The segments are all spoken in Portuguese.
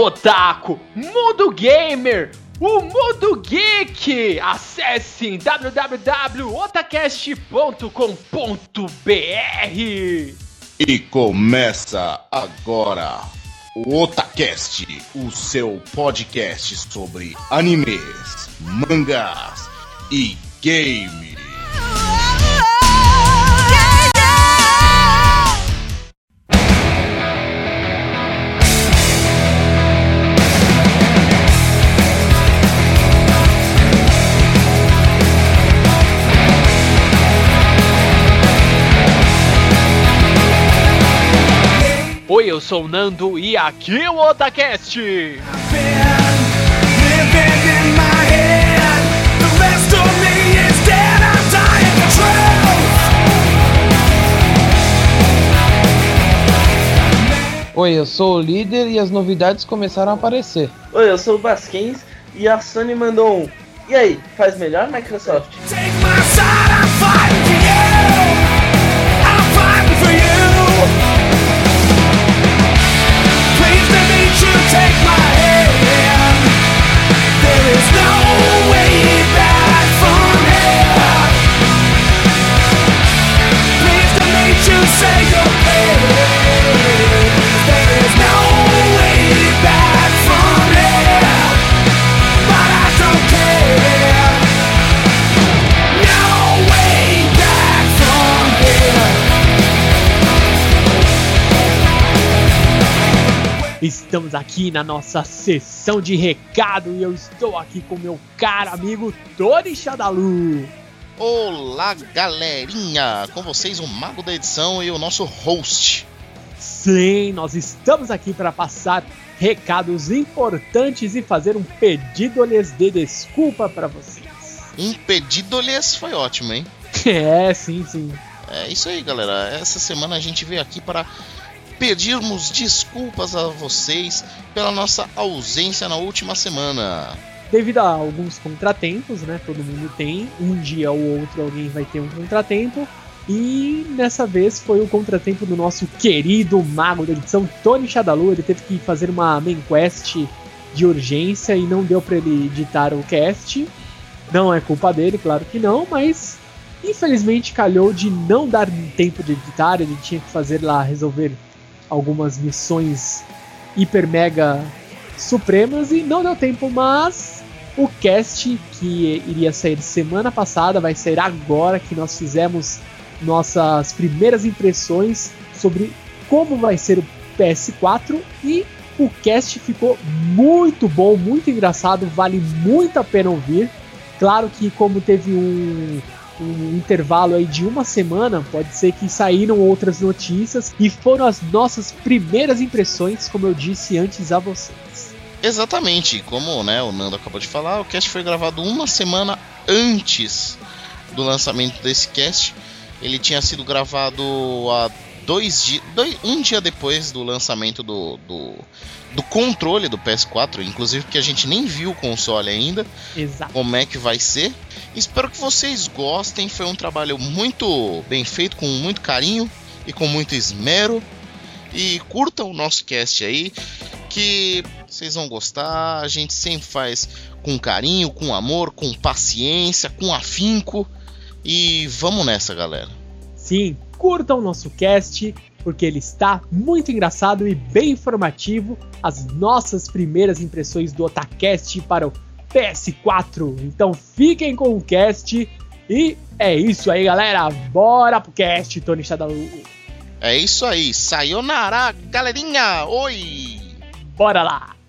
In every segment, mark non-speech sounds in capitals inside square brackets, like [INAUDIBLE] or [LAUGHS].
Mundo Otaku, Mundo Gamer, o Mundo Geek. Acesse www.otacast.com.br. E começa agora o Otacast, o seu podcast sobre animes, mangás e games. Oi, eu sou o Nando e aqui é o Otacast. Oi, eu sou o líder e as novidades começaram a aparecer. Oi, eu sou o Basquens e a Sony mandou um. E aí, faz melhor Microsoft? Estamos aqui na nossa sessão de recado e eu estou aqui com meu caro amigo Tony Shadalu. Olá, galerinha! Com vocês, o Mago da Edição e o nosso host. Sim, nós estamos aqui para passar recados importantes e fazer um pedido-lhes de desculpa para vocês. Um pedido-lhes foi ótimo, hein? [LAUGHS] É, sim, sim. É isso aí, galera. Essa semana a gente veio aqui para pedirmos desculpas a vocês pela nossa ausência na última semana. Devido a alguns contratempos, né? Todo mundo tem. Um dia ou outro alguém vai ter um contratempo. E nessa vez foi o contratempo do nosso querido mago da edição, Tony Shadalu. Ele teve que fazer uma main quest de urgência e não deu para ele editar o cast. Não é culpa dele, claro que não, mas infelizmente calhou de não dar tempo de editar. Ele tinha que fazer lá, resolver algumas missões hiper mega supremas e não deu tempo, mas o cast que iria sair semana passada vai sair agora que nós fizemos nossas primeiras impressões sobre como vai ser o PS4 e o cast ficou muito bom, muito engraçado, vale muito a pena ouvir. Claro que como teve um um intervalo aí de uma semana, pode ser que saíram outras notícias e foram as nossas primeiras impressões, como eu disse antes a vocês. Exatamente, como né, o Nando acabou de falar, o cast foi gravado uma semana antes do lançamento desse cast. Ele tinha sido gravado há dois dias, um dia depois do lançamento do, do, do, controle do PS4, inclusive porque a gente nem viu o console ainda, Exato. como é que vai ser. Espero que vocês gostem, foi um trabalho muito bem feito, com muito carinho e com muito esmero. E curtam o nosso cast aí, que vocês vão gostar. A gente sempre faz com carinho, com amor, com paciência, com afinco. E vamos nessa, galera. Sim, curtam o nosso cast, porque ele está muito engraçado e bem informativo. As nossas primeiras impressões do Otacast para o PS4. Então fiquem com o cast. E é isso aí, galera. Bora pro cast, Tony Shadalu. É isso aí. Sayonara, galerinha. Oi. Bora lá.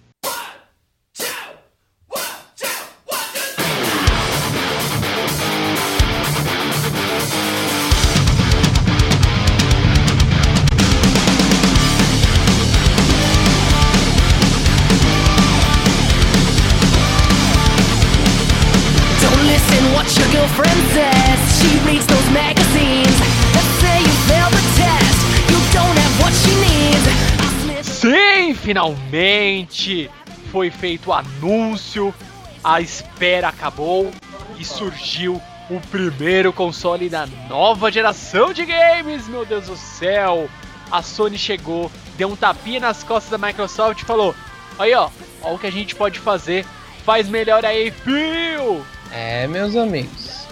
Finalmente foi feito o anúncio, a espera acabou e surgiu o primeiro console da nova geração de games, meu Deus do céu! A Sony chegou, deu um tapinha nas costas da Microsoft e falou: Aí, ó, ó o que a gente pode fazer. Faz melhor aí, Phil! É, meus amigos.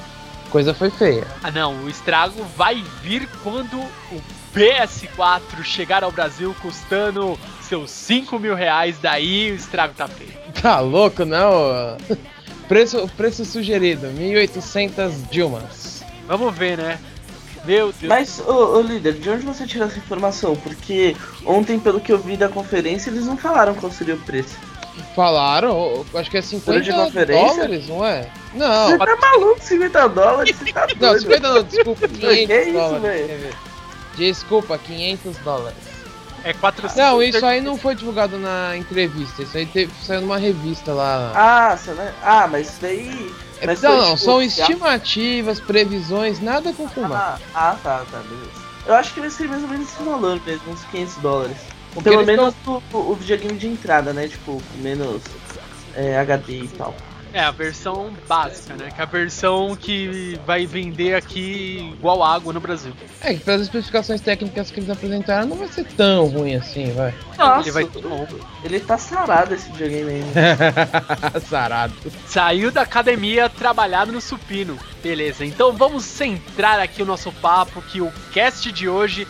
Coisa foi feia. Ah não, o estrago vai vir quando o PS4 chegar ao Brasil custando seus 5 mil reais, daí o estrago tá feio. Tá louco, não? Preço, preço sugerido, 1.800 Dilmas. Vamos ver, né? Meu Deus. Mas, ô, ô, líder, de onde você tirou essa informação? Porque ontem, pelo que eu vi da conferência, eles não falaram qual seria o preço. Falaram, acho que é 50 de conferência? dólares, não é? Não, Você tá maluco, 50 dólares? Você tá não, doido? 50 não, desculpa, 500 [LAUGHS] Que isso, dólares. ver? Desculpa, 500 dólares. É 400. Não, isso aí não foi divulgado na entrevista, isso aí teve, saiu numa revista lá. Ah, ah, mas isso daí... É, Mas não, foi, não, tipo, são estimativas, previsões, nada confirmado. Ah, ah, tá, tá, beleza. Eu acho que vai ser mais ou menos esse valor mesmo, uns 500 dólares. Porque Pelo menos o, o videogame de entrada, né? Tipo, menos é, HD e tal. É a versão básica, né? Que é a versão que vai vender aqui igual água no Brasil. É que pelas especificações técnicas que eles apresentaram não vai ser tão ruim assim, vai. Nossa, Ele vai bom. ele tá sarado esse videogame ainda. [LAUGHS] Sarado. Saiu da academia trabalhado no supino. Beleza, então vamos centrar aqui o nosso papo que o cast de hoje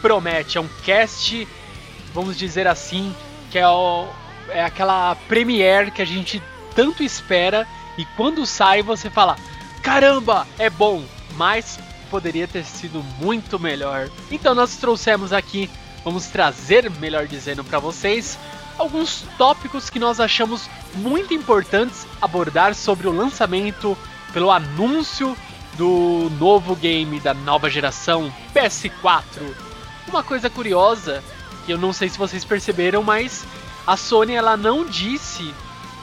promete. É um cast, vamos dizer assim, que é, o- é aquela premiere que a gente tanto espera e quando sai você fala: caramba, é bom, mas poderia ter sido muito melhor. Então nós trouxemos aqui, vamos trazer, melhor dizendo, para vocês alguns tópicos que nós achamos muito importantes abordar sobre o lançamento pelo anúncio do novo game da nova geração PS4. Uma coisa curiosa que eu não sei se vocês perceberam, mas a Sony ela não disse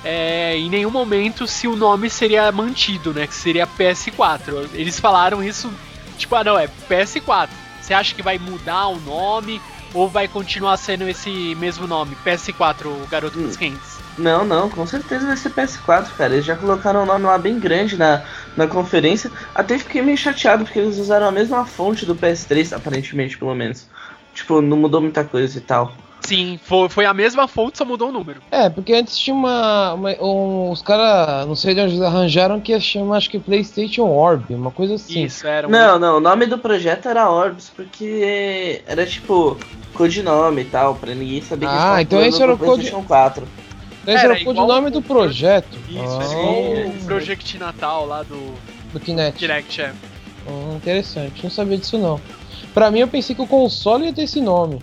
é, em nenhum momento se o nome seria mantido, né? Que seria PS4. Eles falaram isso tipo, ah não, é PS4. Você acha que vai mudar o nome ou vai continuar sendo esse mesmo nome? PS4, o garoto dos Hum. quentes. Não, não, com certeza vai ser PS4, cara. Eles já colocaram o nome lá bem grande na, na conferência. Até fiquei meio chateado porque eles usaram a mesma fonte do PS3, aparentemente, pelo menos. Tipo, não mudou muita coisa e tal. Sim, foi, foi a mesma fonte, só mudou o número. É, porque antes tinha uma. uma- um- os caras, não sei de onde eles arranjaram, que ia chamar, acho que PlayStation Orb, uma coisa assim. Isso, era um. Não, não, o nome do projeto era Orbs porque era tipo codinome e tal, pra ninguém saber que Ah, então esse era o code- PlayStation 4. Então esse Era era o codinome do projeto. Isso, Ah, era igual o Sim. Project Natal lá do do Kinect. Direct, é. Hum, interessante, não sabia disso não. Pra mim eu pensei que o console ia ter esse nome.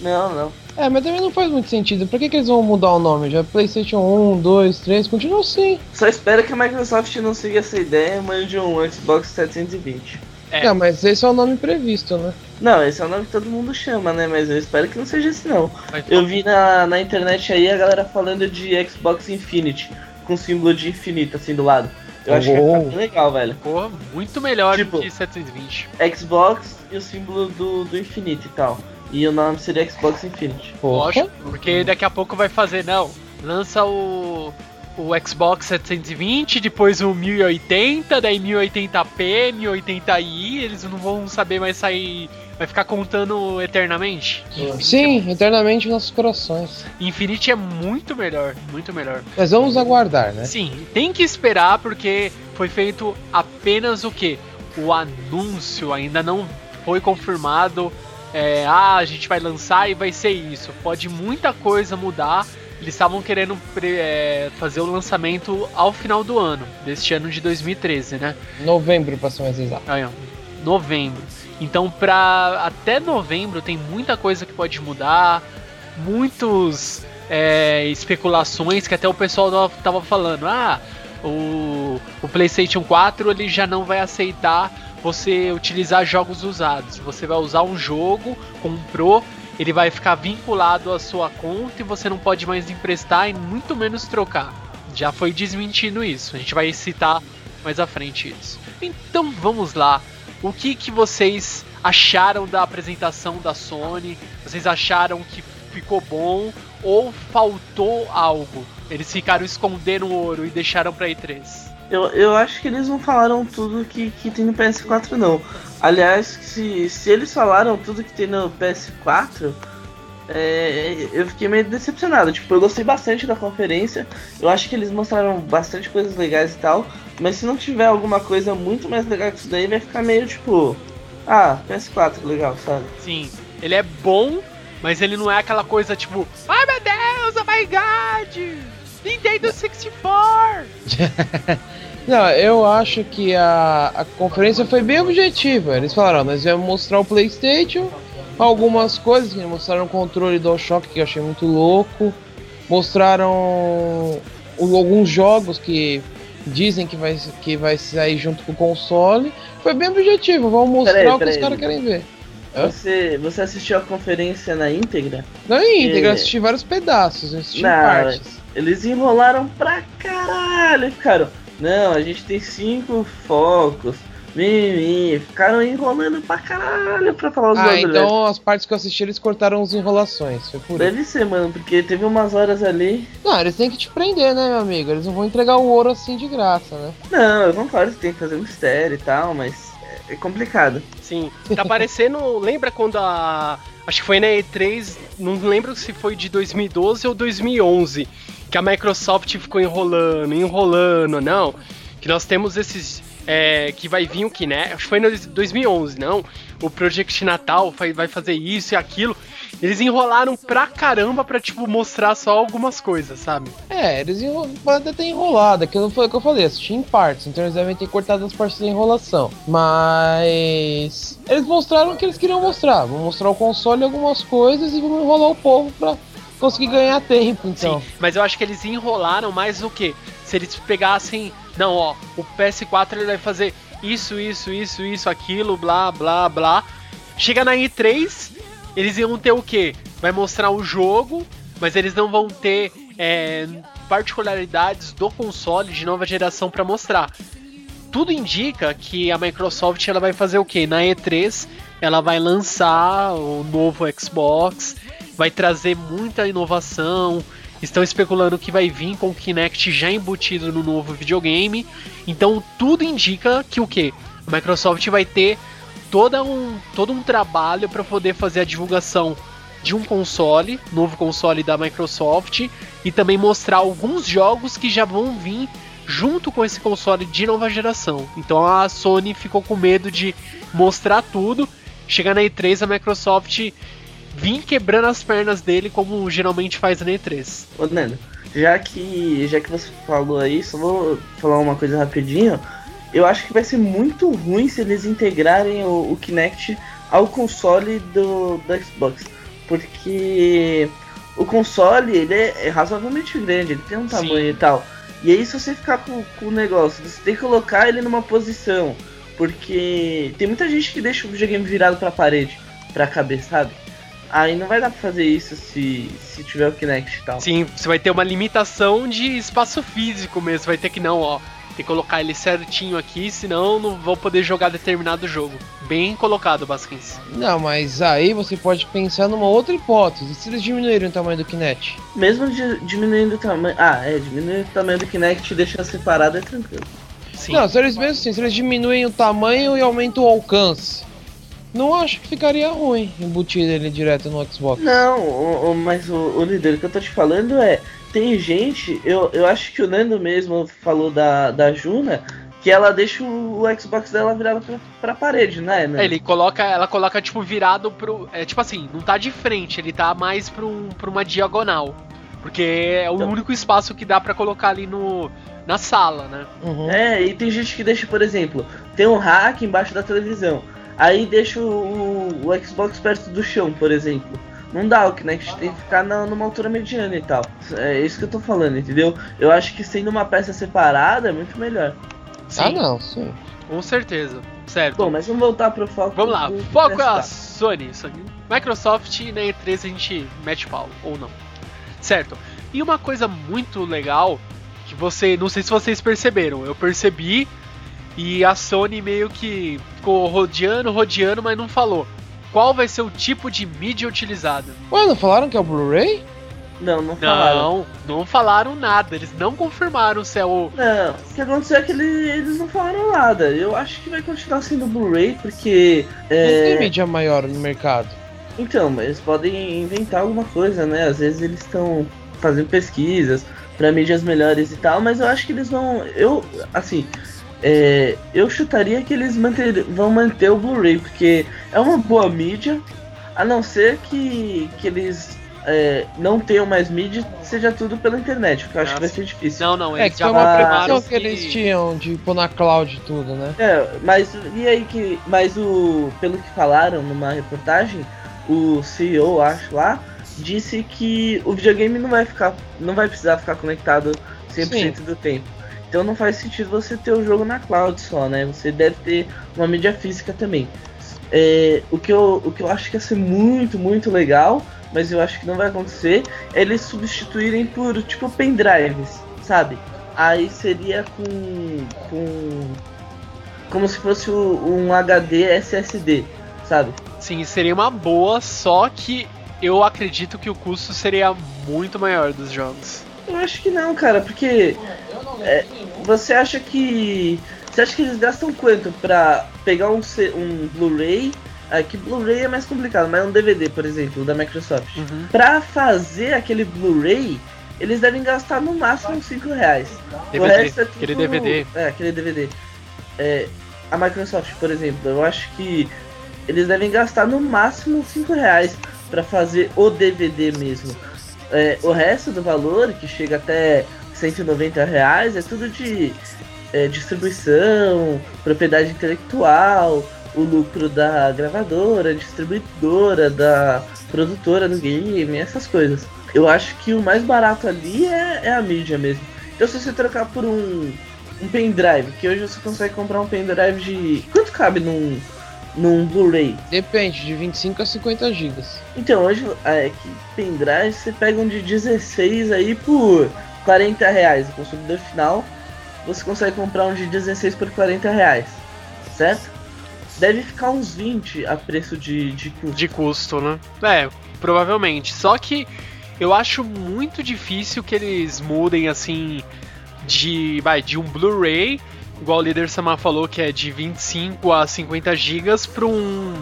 Não, não. É, mas também não faz muito sentido. Pra que, que eles vão mudar o nome? Já PlayStation 1, 2, 3, continua assim. Só espero que a Microsoft não siga essa ideia e mande um Xbox 720. É. Não, mas esse é o nome previsto, né? Não, esse é o nome que todo mundo chama, né? Mas eu espero que não seja esse não. Eu vi na, na internet aí a galera falando de Xbox Infinity, com símbolo de infinito assim do lado. Eu acho que vai ficar legal, velho. Porra, muito melhor Tipo- do que 720. Xbox e o símbolo do, do infinito e tal. E o nome seria Xbox Infinity. Lógico, porque daqui a pouco vai fazer, não. Lança o, o Xbox 720, depois o 1080, daí 1080p, 1080i, eles não vão saber mais sair. Vai ficar contando eternamente. Sim, eternamente em nossos corações. Infinity é muito melhor, muito melhor. Mas vamos aguardar, né? Sim, tem que esperar porque foi feito apenas o que? O anúncio ainda não foi confirmado. É, ah, a gente vai lançar e vai ser isso. Pode muita coisa mudar. Eles estavam querendo é, fazer o lançamento ao final do ano, deste ano de 2013, né? Novembro, pra ser mais exato. Aí, novembro. Então, pra até novembro tem muita coisa que pode mudar, muitos é, especulações que até o pessoal tava falando. Ah, o, o PlayStation 4 ele já não vai aceitar você utilizar jogos usados. Você vai usar um jogo, comprou, ele vai ficar vinculado à sua conta e você não pode mais emprestar e muito menos trocar. Já foi desmentindo isso. A gente vai citar mais à frente isso. Então vamos lá. O que, que vocês acharam da apresentação da Sony? Vocês acharam que ficou bom ou faltou algo? Eles ficaram escondendo o ouro e deixaram pra E3. Eu, eu acho que eles não falaram tudo que, que tem no PS4 não. Aliás, se, se eles falaram tudo que tem no PS4, é, eu fiquei meio decepcionado. Tipo, eu gostei bastante da conferência. Eu acho que eles mostraram bastante coisas legais e tal. Mas se não tiver alguma coisa muito mais legal que isso daí, vai ficar meio tipo. Ah, PS4, legal, sabe? Sim, ele é bom, mas ele não é aquela coisa tipo, ai meu Deus, oh my god! Nintendo 64! [LAUGHS] Não, eu acho que a, a conferência foi bem objetiva. Eles falaram, nós vamos mostrar o PlayStation, algumas coisas, que mostraram o controle do Shock que eu achei muito louco. Mostraram alguns jogos que dizem que vai, que vai sair junto com o console. Foi bem objetivo, vamos mostrar Peraí, o que os peraí. caras querem ver. Você, você assistiu a conferência na íntegra? Não em íntegra, eu É. assisti vários pedaços, eu assisti Não, partes. Eles enrolaram pra caralho. e Ficaram, não, a gente tem cinco focos. Mimimi. Ficaram enrolando pra caralho pra falar os Ah, então as partes que eu assisti eles cortaram as enrolações, foi por isso. Deve ser, mano, porque teve umas horas ali. Não, eles têm que te prender, né, meu amigo? Eles não vão entregar o ouro assim de graça, né? Não, eu concordo que tem que fazer mistério e tal, mas é- é complicado. Sim. Tá parecendo. [LAUGHS] Lembra quando a. Acho que foi na E3, não lembro se foi de 2012 ou 2011, que a Microsoft ficou enrolando, enrolando, não. Que nós temos esses. é, que vai vir o Kinect. Acho que foi em 2011, não. O Project Natal vai, fazer isso e aquilo. Eles enrolaram pra caramba pra, tipo, mostrar só algumas coisas, sabe? É, eles podem ter enrolado, aquilo foi o que eu falei, assisti em partes, então eles devem ter cortado as partes da enrolação. Mas eles mostraram o que eles queriam mostrar. Vão mostrar o console algumas coisas e vão enrolar o povo pra conseguir ganhar tempo, então. Sim, mas eu acho que eles enrolaram mais o que? Se eles pegassem, não, ó, o PS4 ele vai fazer isso, isso, isso, isso, aquilo, blá, blá, blá. Chega na E3, eles iam ter o que? Vai mostrar o jogo, mas eles não vão ter é, particularidades do console de nova geração pra mostrar. Tudo indica que a Microsoft ela vai fazer o que? Na E3 ela vai lançar o novo Xbox, vai trazer muita inovação. Estão especulando que vai vir com o Kinect já embutido no novo videogame. Então tudo indica que o que? A Microsoft vai ter toda um, todo um trabalho para poder fazer a divulgação de um console, novo console da Microsoft, e também mostrar alguns jogos que já vão vir junto com esse console de nova geração. Então a Sony ficou com medo de mostrar tudo, chegar na E3 a Microsoft vir quebrando as pernas dele como geralmente faz na E3. Ô, Nando, já que, já que você falou aí, só vou falar uma coisa rapidinho. Eu acho que vai ser muito ruim se eles integrarem o, o Kinect ao console do, do Xbox. Porque o console, ele é, é razoavelmente grande, ele tem um Sim. tamanho e tal. E aí se você ficar com, com o negócio, você tem que colocar ele numa posição. Porque tem muita gente que deixa o videogame virado pra parede, pra cabeça, sabe? Aí não vai dar pra fazer isso se, se tiver o Kinect e tal. Sim, você vai ter uma limitação de espaço físico mesmo, vai ter que não, ó, tem que colocar ele certinho aqui, senão não vou poder jogar determinado jogo. Bem colocado, Basquins. Não, mas aí você pode pensar numa outra hipótese. Se eles diminuírem o tamanho do Kinect? Mesmo di- diminuindo o tamanho. Ah, é, diminuindo o tamanho do Kinect e deixando separado é tranquilo. Sim. Não, se eles mesmo assim, se eles diminuem o tamanho e aumentam o alcance, não acho que ficaria ruim embutir ele direto no Xbox. Não, o, o- mas o, o líder, o que eu tô te falando é. Tem gente, eu, eu acho que o Nando mesmo falou da, da Juna, que ela deixa o, o Xbox dela virado pra, pra parede, né? Nando? É, Ele coloca, ela coloca tipo virado pro, é tipo assim, não tá de frente, ele tá mais pra, um, pra uma diagonal, porque é o Então- único espaço que dá pra colocar ali no na sala, né? Uhum. É, e tem gente que deixa, por exemplo, tem um rack embaixo da televisão. Aí deixa o, o Xbox perto do chão, por exemplo. Não dá, o Kinect tem que ficar na, numa altura mediana e tal. É isso que eu tô falando, entendeu? Eu acho que sendo uma peça separada é muito melhor. Sim, Ah, não, sim. com certeza. Certo. Bom, mas vamos voltar pro foco. Vamos lá, foco é a PS4. Sony, Sony. Microsoft na E3 a gente mete pau, ou não. Certo. E uma coisa muito legal, que você. Não sei se vocês perceberam, eu percebi e a Sony meio que ficou rodeando, rodeando, mas não falou. Qual vai ser o tipo de mídia utilizada? Ué, não falaram que é o Blu-ray? Não, não falaram. Não, não falaram nada, eles não confirmaram se é o. Não, o que aconteceu é que ele- eles não falaram nada. Eu acho que vai continuar sendo Blu-ray, porque. Não tem É, mídia maior no mercado. Então, mas eles podem inventar alguma coisa, né? Às vezes eles estão fazendo pesquisas para mídias melhores e tal, mas eu acho que eles vão. Eu, assim, é, eu chutaria que eles manter, vão manter o Blu-ray, porque é uma boa mídia, a não ser que, que eles é, não tenham mais mídia, seja tudo pela internet, porque eu acho que vai sim. ser difícil. Não, não, É, que já foi uma previsão que eles tinham de pôr na cloud e tudo, né? É, mas e aí que. Mas o. Pelo que falaram numa reportagem, o CEO, acho lá, disse que o videogame não vai ficar. não vai precisar ficar conectado 100% do tempo. Então não faz sentido você ter o jogo na cloud só, né? Você deve ter uma mídia física também. É, o, que eu, o que eu acho que ia ser muito, muito legal, mas eu acho que não vai acontecer, é eles substituírem por tipo pendrives, sabe? Aí seria com. com. como se fosse um HD SSD, sabe? Sim, seria uma boa, só que eu acredito que o custo seria muito maior dos jogos. Eu acho que não, cara, porque é, você acha que. Você acha que eles gastam quanto pra pegar um, um Blu-ray? É que Blu-ray é mais complicado, mas um DVD, por exemplo, da Microsoft. Uhum. Pra fazer aquele Blu-ray, eles devem gastar no máximo uns 5 reais. O DVD, resto é tudo- aquele DVD. É, aquele DVD. É, a Microsoft, por exemplo, eu acho que eles devem gastar no máximo 5 reais pra fazer o DVD mesmo. É, o resto do valor, que chega até 190 reais, é tudo de é, distribuição, propriedade intelectual, o lucro da gravadora, distribuidora, da produtora do game, essas coisas. Eu acho que o mais barato ali é, é a mídia mesmo. Então se você trocar por um, um pendrive, que hoje você consegue comprar um pendrive de. Quanto cabe num, num Blu-ray? Depende, de 25 a 50 gigas. Então, hoje, é que pendrive você pega um de 16 aí por 40 reais. O consumidor final, você consegue comprar um de 16 por 40 reais, certo? Deve ficar uns 20 a preço de, de custo. De custo, né? É, provavelmente. Só que eu acho muito difícil que eles mudem assim de, vai, de um Blu-ray, igual o líder Samar falou que é de 25 a 50 gigas para um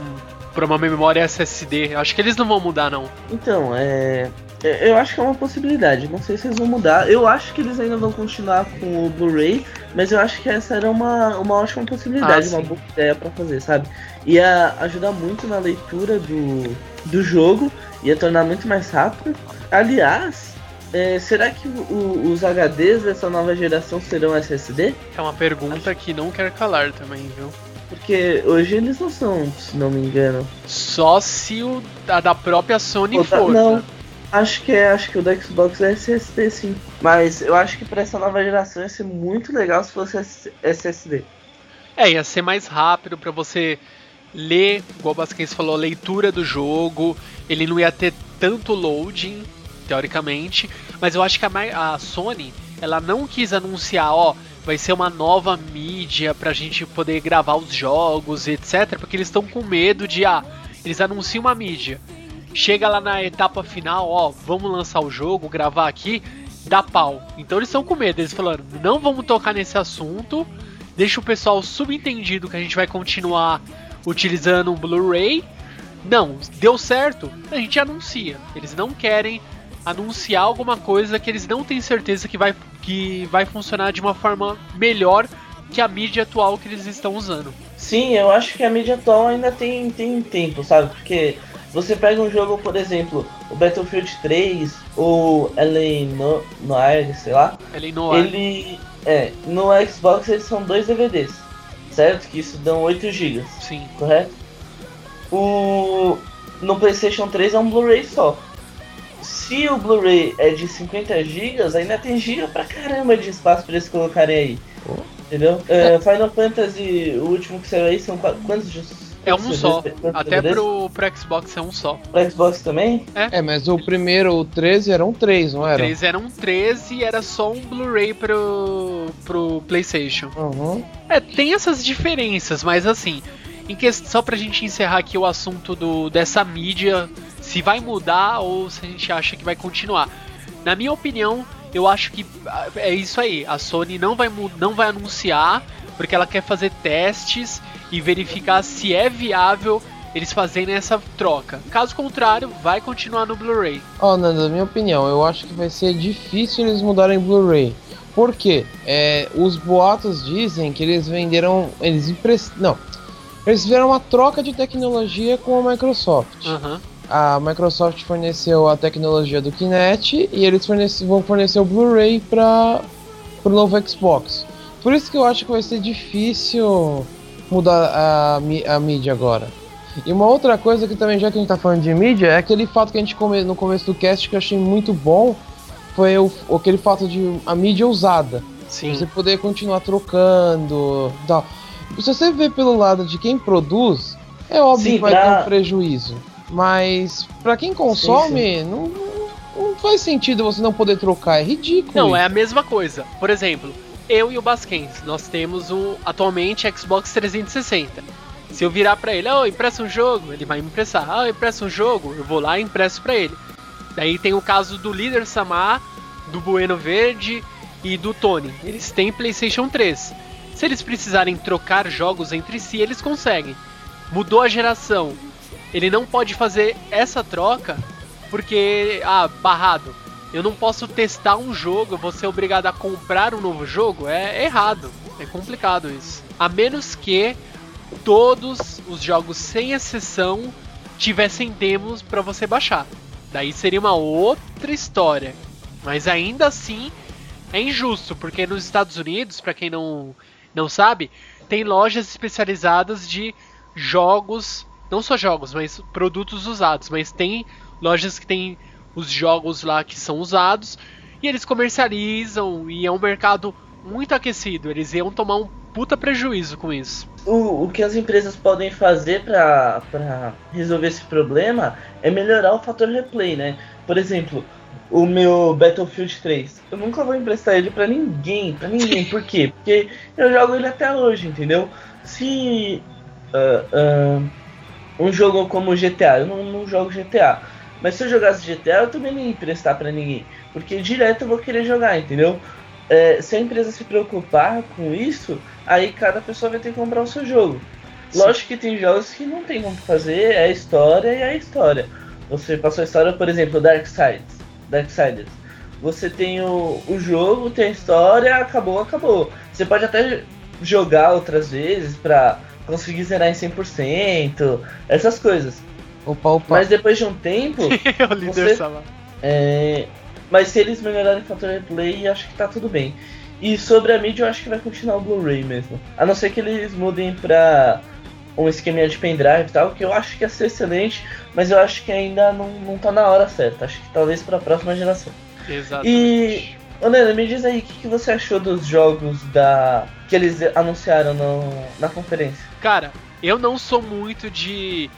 para uma memória SSD. Acho que eles não vão mudar não. Então, é. É- Eu acho que é uma possibilidade. Não sei se eles vão mudar. Eu acho que eles ainda vão continuar com o Blu-ray, mas eu acho que essa era uma, uma ótima possibilidade, Ah, uma boa ideia pra fazer, sabe? Ia ajudar muito na leitura do, do jogo, ia tornar muito mais rápido. Aliás, é, será que o- os HDs dessa nova geração serão SSD? É uma pergunta que não quer calar também, viu? Porque hoje eles não são, se não me engano. Só se o a da própria Sony da- for. não, né? Acho que é, acho que o do Xbox é SSD sim. Mas eu acho que pra essa nova geração ia ser muito legal se fosse SSD. É, ia ser mais rápido pra você ler, igual o Basquens falou, a leitura do jogo. Ele não ia ter tanto loading, teoricamente. Mas eu acho que a, a Sony, ela não quis anunciar, ó, vai ser uma nova mídia pra gente poder gravar os jogos, etc. Porque eles estão com medo de, ah, eles anunciam uma mídia. Chega lá na etapa final, ó, vamos lançar o jogo, gravar aqui, dá pau. Então eles estão com medo, eles falaram, não vamos tocar nesse assunto, deixa o pessoal subentendido que a gente vai continuar utilizando um Blu-ray. Não, deu certo, a gente anuncia. Eles não querem anunciar alguma coisa que eles não têm certeza que vai, que vai funcionar de uma forma melhor que a mídia atual que eles estão usando. Sim, eu acho que a mídia atual ainda tem, tem tempo, sabe? Porque você pega um jogo, por exemplo, o Battlefield 3 ou Noir, sei lá, Ele não é. ele. É, no Xbox eles são dois DVDs, certo? Que isso dão 8 GB, Sim. correto? O. No PlayStation 3 é um Blu-ray só. Se o Blu-ray é de 50 GB, ainda tem giga pra caramba de espaço pra eles colocarem aí. Entendeu? É, Final Fantasy, o último que saiu aí, são qua- quantos? É um só. Quantos Até DVDs? pro, pro Xbox é um só. Pro Xbox também? É, mas o primeiro, o 13, eram três, não era? 3 eram 13 e era só um Blu-ray pro, pro PlayStation. Uhum. É, tem essas diferenças, mas assim, em que, só pra gente encerrar aqui o assunto do, dessa mídia, se vai mudar ou se a gente acha que vai continuar. Na minha opinião, eu acho que ah, é isso aí. A Sony não vai, não vai anunciar porque ela quer fazer testes e verificar se é viável eles fazendo essa troca. Caso contrário, vai continuar no Blu-ray. Ó, Nando, na minha opinião, eu acho que vai ser difícil eles mudarem Blu-ray. Por quê? É, os boatos dizem que eles venderam. Eles emprest... Não. Eles fizeram uma troca de tecnologia com a Microsoft. Aham. A Microsoft forneceu a tecnologia do Kinect e eles fornece- vão fornecer o Blu-ray para o novo Xbox. Por isso que eu acho que vai ser difícil mudar a, a mídia agora. E uma outra coisa que também, já que a gente tá falando de mídia, é aquele fato que a gente come, no começo do cast que eu achei muito bom, foi o, aquele fato de a mídia usada. Sim. Você poder continuar trocando. Tal. Se você vê pelo lado de quem produz, é óbvio Sim, que vai pra- ter um prejuízo. Mas pra quem consome, Não, não faz sentido você não poder trocar. É ridículo. Não, isso. é a mesma coisa. Por exemplo, eu e o Basquens, nós temos o atualmente Xbox 360. Se eu virar pra ele, ó, empresta um jogo, ele vai me emprestar. Ah, empresta um jogo, eu vou lá e empresto pra ele. Daí tem o caso do líder Samar, do Bueno Verde e do Tony. Eles têm PlayStation 3. Se eles precisarem trocar jogos entre si, eles conseguem. Mudou a geração. Ele não pode fazer essa troca porque, ah, barrado. Eu não posso testar um jogo, eu vou ser obrigado a comprar um novo jogo? É errado. É complicado isso. A menos que todos os jogos, sem exceção, tivessem demos para você baixar. Daí seria uma outra história. Mas ainda assim é injusto, porque nos Estados Unidos, para quem não, não sabe, tem lojas especializadas de jogos, não só jogos, mas produtos usados, mas tem lojas que tem os jogos lá que são usados e eles comercializam e é um mercado muito aquecido. Eles iam tomar um puta prejuízo com isso. O, o que as empresas podem fazer pra resolver esse problema é melhorar o fator replay, né? Por exemplo, o meu Battlefield 3. Eu nunca vou emprestar ele pra ninguém, pra ninguém. Por quê? Porque eu jogo ele até hoje, entendeu? Se ah, ah, um jogo como GTA, eu não, não jogo GTA. Mas se eu jogasse GTA, eu também não ia emprestar pra ninguém. Porque direto eu vou querer jogar, entendeu? É, se a empresa se preocupar com isso, aí cada pessoa vai ter que comprar o seu jogo. Lógico que tem jogos que não tem como fazer, é a história e é a história. Você passou a história, por exemplo, Darksiders. Darksiders. Você tem o, o jogo, tem a história, acabou, acabou. Você pode até jogar outras vezes pra conseguir zerar em 100%, essas coisas. Opa, opa. Mas depois de um tempo, [LAUGHS] o líder Você- Samar. é, mas se eles melhorarem o fator replay, acho que tá tudo bem. E sobre a mídia, eu acho que vai continuar o Blu-ray mesmo. A não ser que eles mudem pra um esqueminha de pendrive e tal, que eu acho que ia ser excelente, mas eu acho que ainda não, não tá na hora certa. Acho que talvez pra próxima geração. Exatamente. Ô Nena, me diz aí o que, que você achou dos jogos da que eles anunciaram no, na conferência. Cara, eu não sou muito de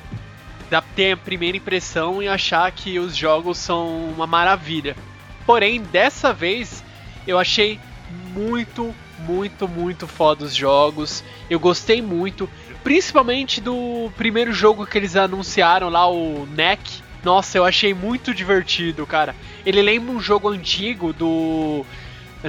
da ter a primeira impressão e achar que os jogos são uma maravilha. Porém, dessa vez eu achei muito, muito, muito foda os jogos. Eu gostei muito, principalmente do primeiro jogo que eles anunciaram lá, o NEC. Nossa, eu achei muito divertido, cara. Ele lembra um jogo antigo do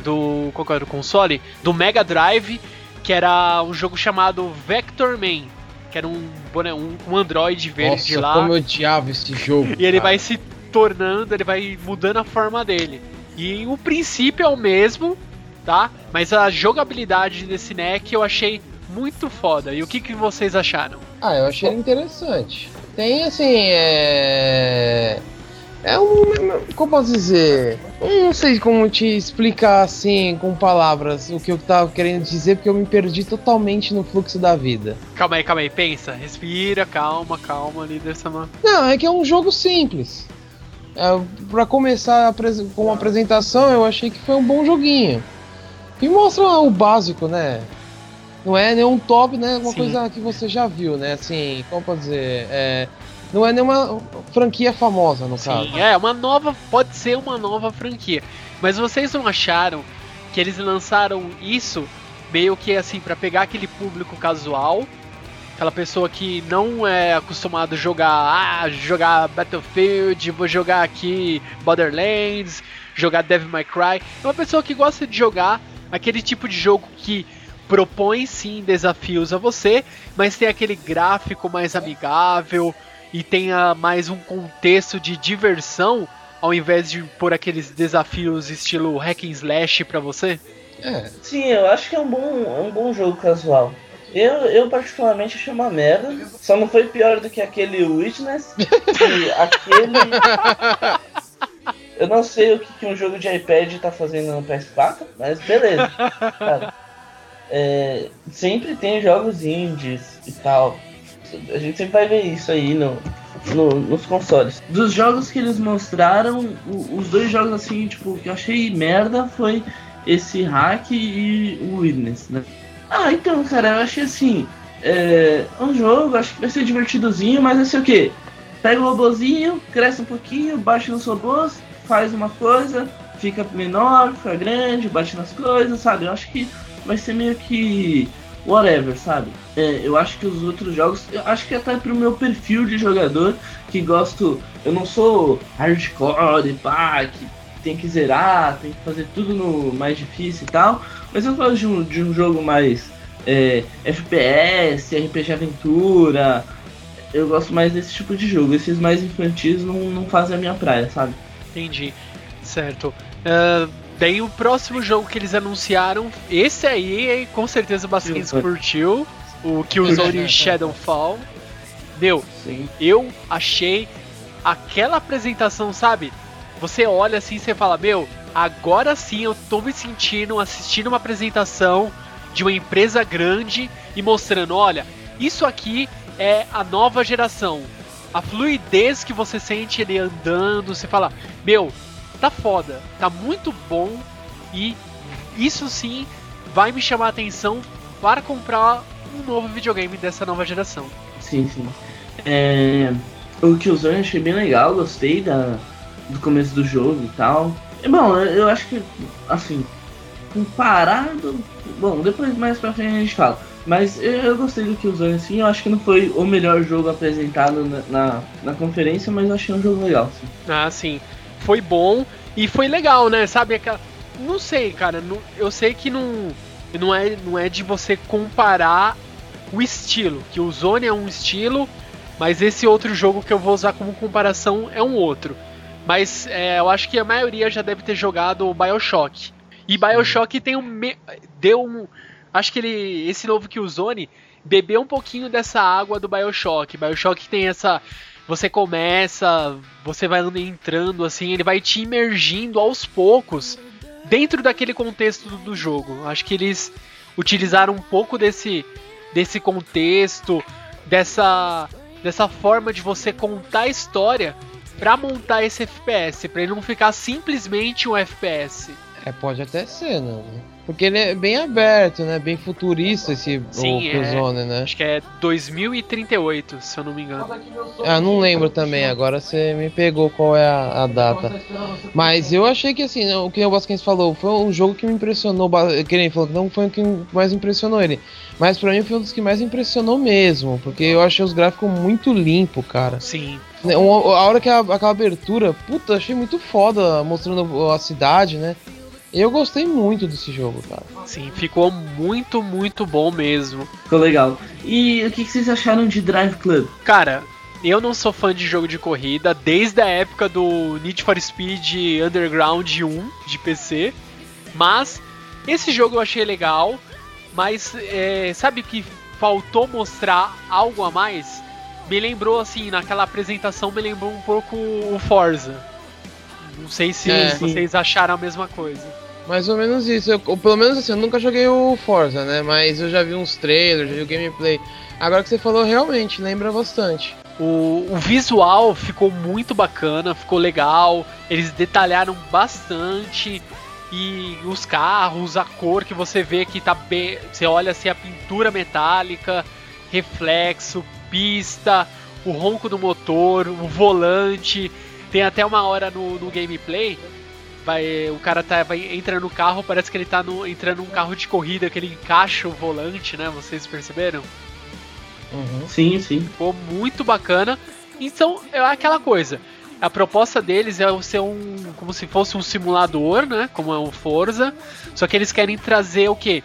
do qual era o console? Do Mega Drive, que era um jogo chamado Vector Man, que era um um, um android verde Nossa, lá. como eu odiava esse jogo. E ele cara. vai se tornando, ele vai mudando a forma dele. E o princípio é o mesmo, tá? Mas a jogabilidade desse NEC eu achei muito foda. E o que, que vocês acharam? Ah, eu achei interessante. Tem assim, é. É um. Como posso dizer? Eu não sei como te explicar assim, com palavras, o que eu tava querendo dizer, porque eu me perdi totalmente no fluxo da vida. Calma aí, calma aí, pensa, respira, calma, calma, líder Saman. Não, é que é um jogo simples. É, pra começar com uma apresentação, eu achei que foi um bom joguinho. E mostra o básico, né? Não é nenhum top, né? Uma Sim. coisa que você já viu, né? Assim, como pode dizer? É, não é nenhuma franquia famosa, no caso. Sim, é uma nova, pode ser uma nova franquia. Mas vocês não acharam que eles lançaram isso meio que assim pra pegar aquele público casual, aquela pessoa que não é acostumado a jogar, ah, jogar Battlefield, vou jogar aqui Borderlands, jogar Devil May Cry, é uma pessoa que gosta de jogar aquele tipo de jogo que propõe sim desafios a você, mas tem aquele gráfico mais amigável e tenha mais um contexto de diversão ao invés de pôr aqueles desafios estilo hack and slash pra você? É, Sim, eu acho que é um bom, um bom jogo casual. Eu, eu particularmente achei uma merda. Só não foi pior do que aquele Witness. [LAUGHS] E aquele. Eu não sei o que, que um jogo de iPad tá fazendo no PS4, mas beleza. Cara, é, sempre tem jogos indies e tal. A gente sempre vai ver isso aí no, no- nos consoles. Dos jogos que eles mostraram, o- os dois jogos assim, tipo, que eu achei merda foi esse hack e o Witness, né? Ah, então, cara, eu achei assim. É um jogo, acho que vai ser divertidozinho, mas vai ser o quê? Pega o robozinho, cresce um pouquinho, bate nos robôs, faz uma coisa, fica menor, fica grande, bate nas coisas, sabe? Eu acho que vai ser meio que whatever, sabe? É, eu acho que os outros jogos, eu acho que até pro meu perfil de jogador, que gosto, eu não sou hardcore, pá, que tem que zerar, tem que fazer tudo no mais difícil e tal, mas eu gosto de um, de um jogo mais é, FPS, RPG aventura, eu gosto mais desse tipo de jogo, esses mais infantis não, não fazem a minha praia, sabe? Entendi. Certo. Ah, daí o próximo jogo que eles anunciaram, esse aí com certeza o Basquins curtiu, o Killzone Shadowfall. Meu, Sim. eu achei aquela apresentação, sabe? Você olha assim e você fala, meu, agora sim eu tô me sentindo assistindo uma apresentação de uma empresa grande e mostrando, olha, isso aqui é a nova geração. A fluidez que você sente ele andando, você fala, meu, tá foda, tá muito bom e isso sim vai me chamar a atenção para comprar um novo videogame dessa nova geração. Sim, sim. É, o Killzone eu achei bem legal, gostei da, do começo do jogo e tal. E, bom, eu, acho que, assim, comparado. Bom, depois mais pra frente a gente fala. Mas eu, eu gostei do Killzone, assim. Eu acho que não foi o melhor jogo apresentado na, na, na conferência, mas eu achei um jogo legal, sim. Ah, sim. Foi bom e foi legal, né? Sabe aquela. Não sei, cara. não- eu sei que não, não, é, não é de você comparar o estilo. Que o Zone é um estilo, mas esse outro jogo que eu vou usar como comparação é um outro. Mas é, eu acho que a maioria já deve ter jogado o Bioshock. E Bioshock tem um. me- Deu um. Acho que ele. Esse novo que o Zone bebeu um pouquinho dessa água do Bioshock. Bioshock tem essa. Você começa, você vai entrando assim, ele vai te imergindo aos poucos dentro daquele contexto do, jogo. Acho que eles utilizaram um pouco desse, desse contexto, dessa, dessa forma de você contar a história pra montar esse FPS, pra ele não ficar simplesmente um FPS. é, pode até ser, né? Porque ele é bem aberto, né? Bem futurista esse Sim, o é. Killzone, né? Acho que é 2038, se eu não me engano. Ah, não lembro também, agora você me pegou qual é a, a data. Mas eu achei que assim, o que o Basquens falou, foi um jogo que me impressionou, que nem falou que não foi o que mais impressionou ele. Mas pra mim foi um dos que mais impressionou mesmo, porque eu achei os gráficos muito limpo, cara. Sim, Né, A hora que a, aquela abertura, puta, achei muito foda mostrando a cidade, né? Eu gostei muito desse jogo, cara. sim, ficou muito, muito bom mesmo. Ficou legal. E o que, vocês acharam de Drive Club? Cara, eu não sou fã de jogo de corrida desde a época do Need for Speed Underground 1 de PC, mas esse jogo eu achei legal, mas é, sabe que faltou mostrar algo a mais? Me lembrou assim, naquela apresentação me lembrou um pouco o Forza. Não sei se É. vocês acharam a mesma coisa. Mais ou menos isso. Eu, pelo menos assim, eu nunca joguei o Forza, né? Mas eu já vi uns trailers, já vi o gameplay. Agora que você falou, realmente, lembra bastante. O, o visual ficou muito bacana, ficou legal. Eles detalharam bastante. E os carros, a cor que você vê que tá bem. Você olha assim a pintura metálica, reflexo, pista, o ronco do motor, o volante. Tem até uma hora no, no gameplay. Vai, o cara tá, vai, entra no carro, parece que ele tá no, entrando num carro de corrida, que ele encaixa o volante, né? Vocês perceberam? Uhum. Sim, sim. Ficou muito bacana. Então, é aquela coisa. A proposta deles é ser um. como se fosse um simulador, né? Como é o Forza. Só que eles querem trazer o quê?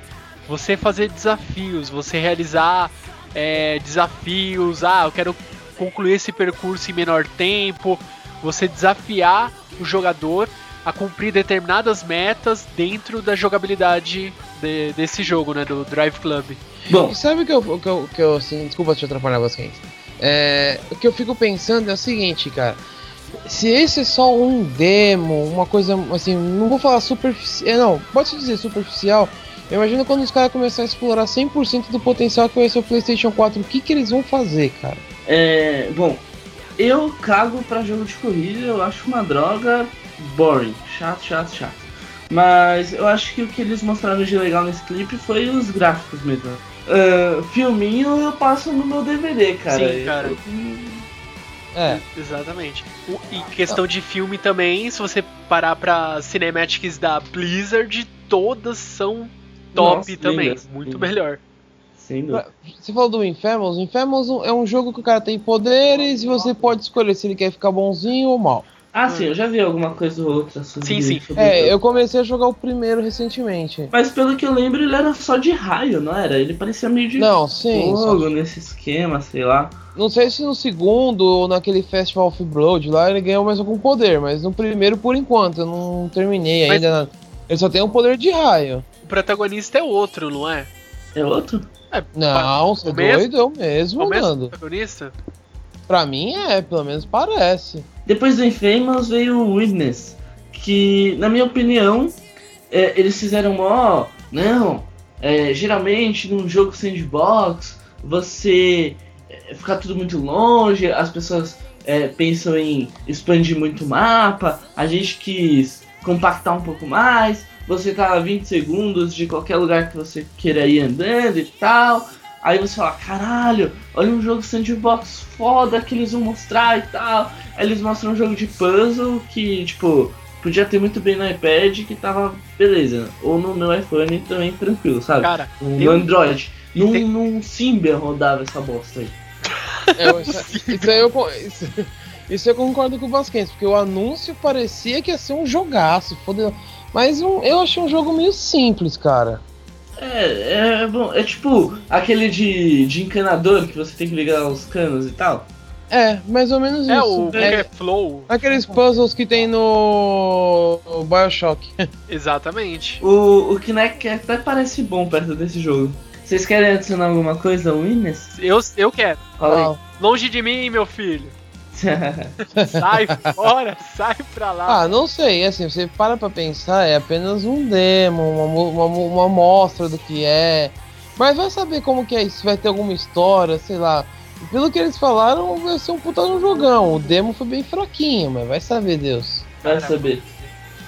você fazer desafios, você realizar é, desafios, ah, eu quero concluir esse percurso em menor tempo, você desafiar o jogador a cumprir determinadas metas dentro da jogabilidade de- desse jogo, né, do Drive Club. Bom, E sabe o que eu, que eu, que eu assim, desculpa te atrapalhar vocês. É, o que eu fico pensando é o seguinte, cara. Se esse é só um demo, uma coisa assim, não vou falar superficial, não, pode se dizer superficial. Eu imagino quando os caras começarem a explorar 100% do potencial que vai ser o PlayStation 4, o que que eles vão fazer, cara? é. Bom, eu cago pra jogo de corrida, eu acho uma droga boring. Chato, chato, chato. Mas eu acho que o que eles mostraram de legal nesse clipe foi os gráficos mesmo. Ah, filminho eu passo no meu DVD, cara. Sim, cara. Eu- É, Exatamente. E questão de filme também, se você parar pra cinematics da Blizzard, todas são top Nossa, também. lindas, muito lindas. melhor. Sem dúvida. você falou do Infamous, o Infamous é um jogo que o cara tem poderes e você pode escolher se ele quer ficar bonzinho ou mal. Ah, sim, eu já vi alguma coisa ou outra sobre Sim, sim. sobre É, eu comecei a jogar o primeiro recentemente. Mas pelo que eu lembro, ele era só de raio, não era? Ele parecia meio de Não, sim, só fogo nesse esquema, sei lá. Não sei se no segundo ou naquele Festival of Blood lá ele ganhou mais algum poder, mas no primeiro por enquanto eu não terminei Mas- ainda. Ele só tem um poder de raio. O protagonista é outro, não é? É outro? É, Não, você é o mesmo? doido? É o é mesmo, o mesmo protagonista? Pra mim é, pelo menos parece. Depois do Infamous veio o Witness, que, na minha opinião, é, eles fizeram mó. Não, é, geralmente num jogo sandbox, você é, fica tudo muito longe, as pessoas é, pensam em expandir muito o mapa, a gente quis compactar um pouco mais, você tá a 20 segundos de qualquer lugar que você queira ir andando e tal. Aí você fala, caralho, olha um jogo sandbox foda que eles vão mostrar e tal. Aí eles mostram um jogo de puzzle que, tipo, podia ter muito bem no iPad que tava beleza. Ou no meu iPhone também tranquilo, sabe? Cara, no Android. Num, tem- num Symbian rodava essa bosta aí. É, isso, isso aí eu, isso, isso eu concordo com o Basquens, porque o anúncio parecia que ia ser um jogaço, fodeu. Mas um- eu achei um jogo meio simples, cara. É, é bom. É tipo aquele de, de encanador que você tem que ligar os canos e tal. É, mais ou menos é isso. o é, Flow. Aqueles puzzles que tem no Bioshock. [LAUGHS] Exatamente. O, o Kinect até parece bom perto desse jogo. Vocês querem adicionar alguma coisa ao? Eu, eu quero. Fala Longe de mim, meu filho. [LAUGHS] Sai fora, sai pra lá. Ah, não sei, assim, você para pra pensar, é apenas um demo, uma, uma, uma amostra do que é. Mas vai saber como que é isso, se vai ter alguma história, sei lá. Pelo que eles falaram, vai ser um puta no jogão. O demo foi bem fraquinho, mas vai saber Deus. Vai saber.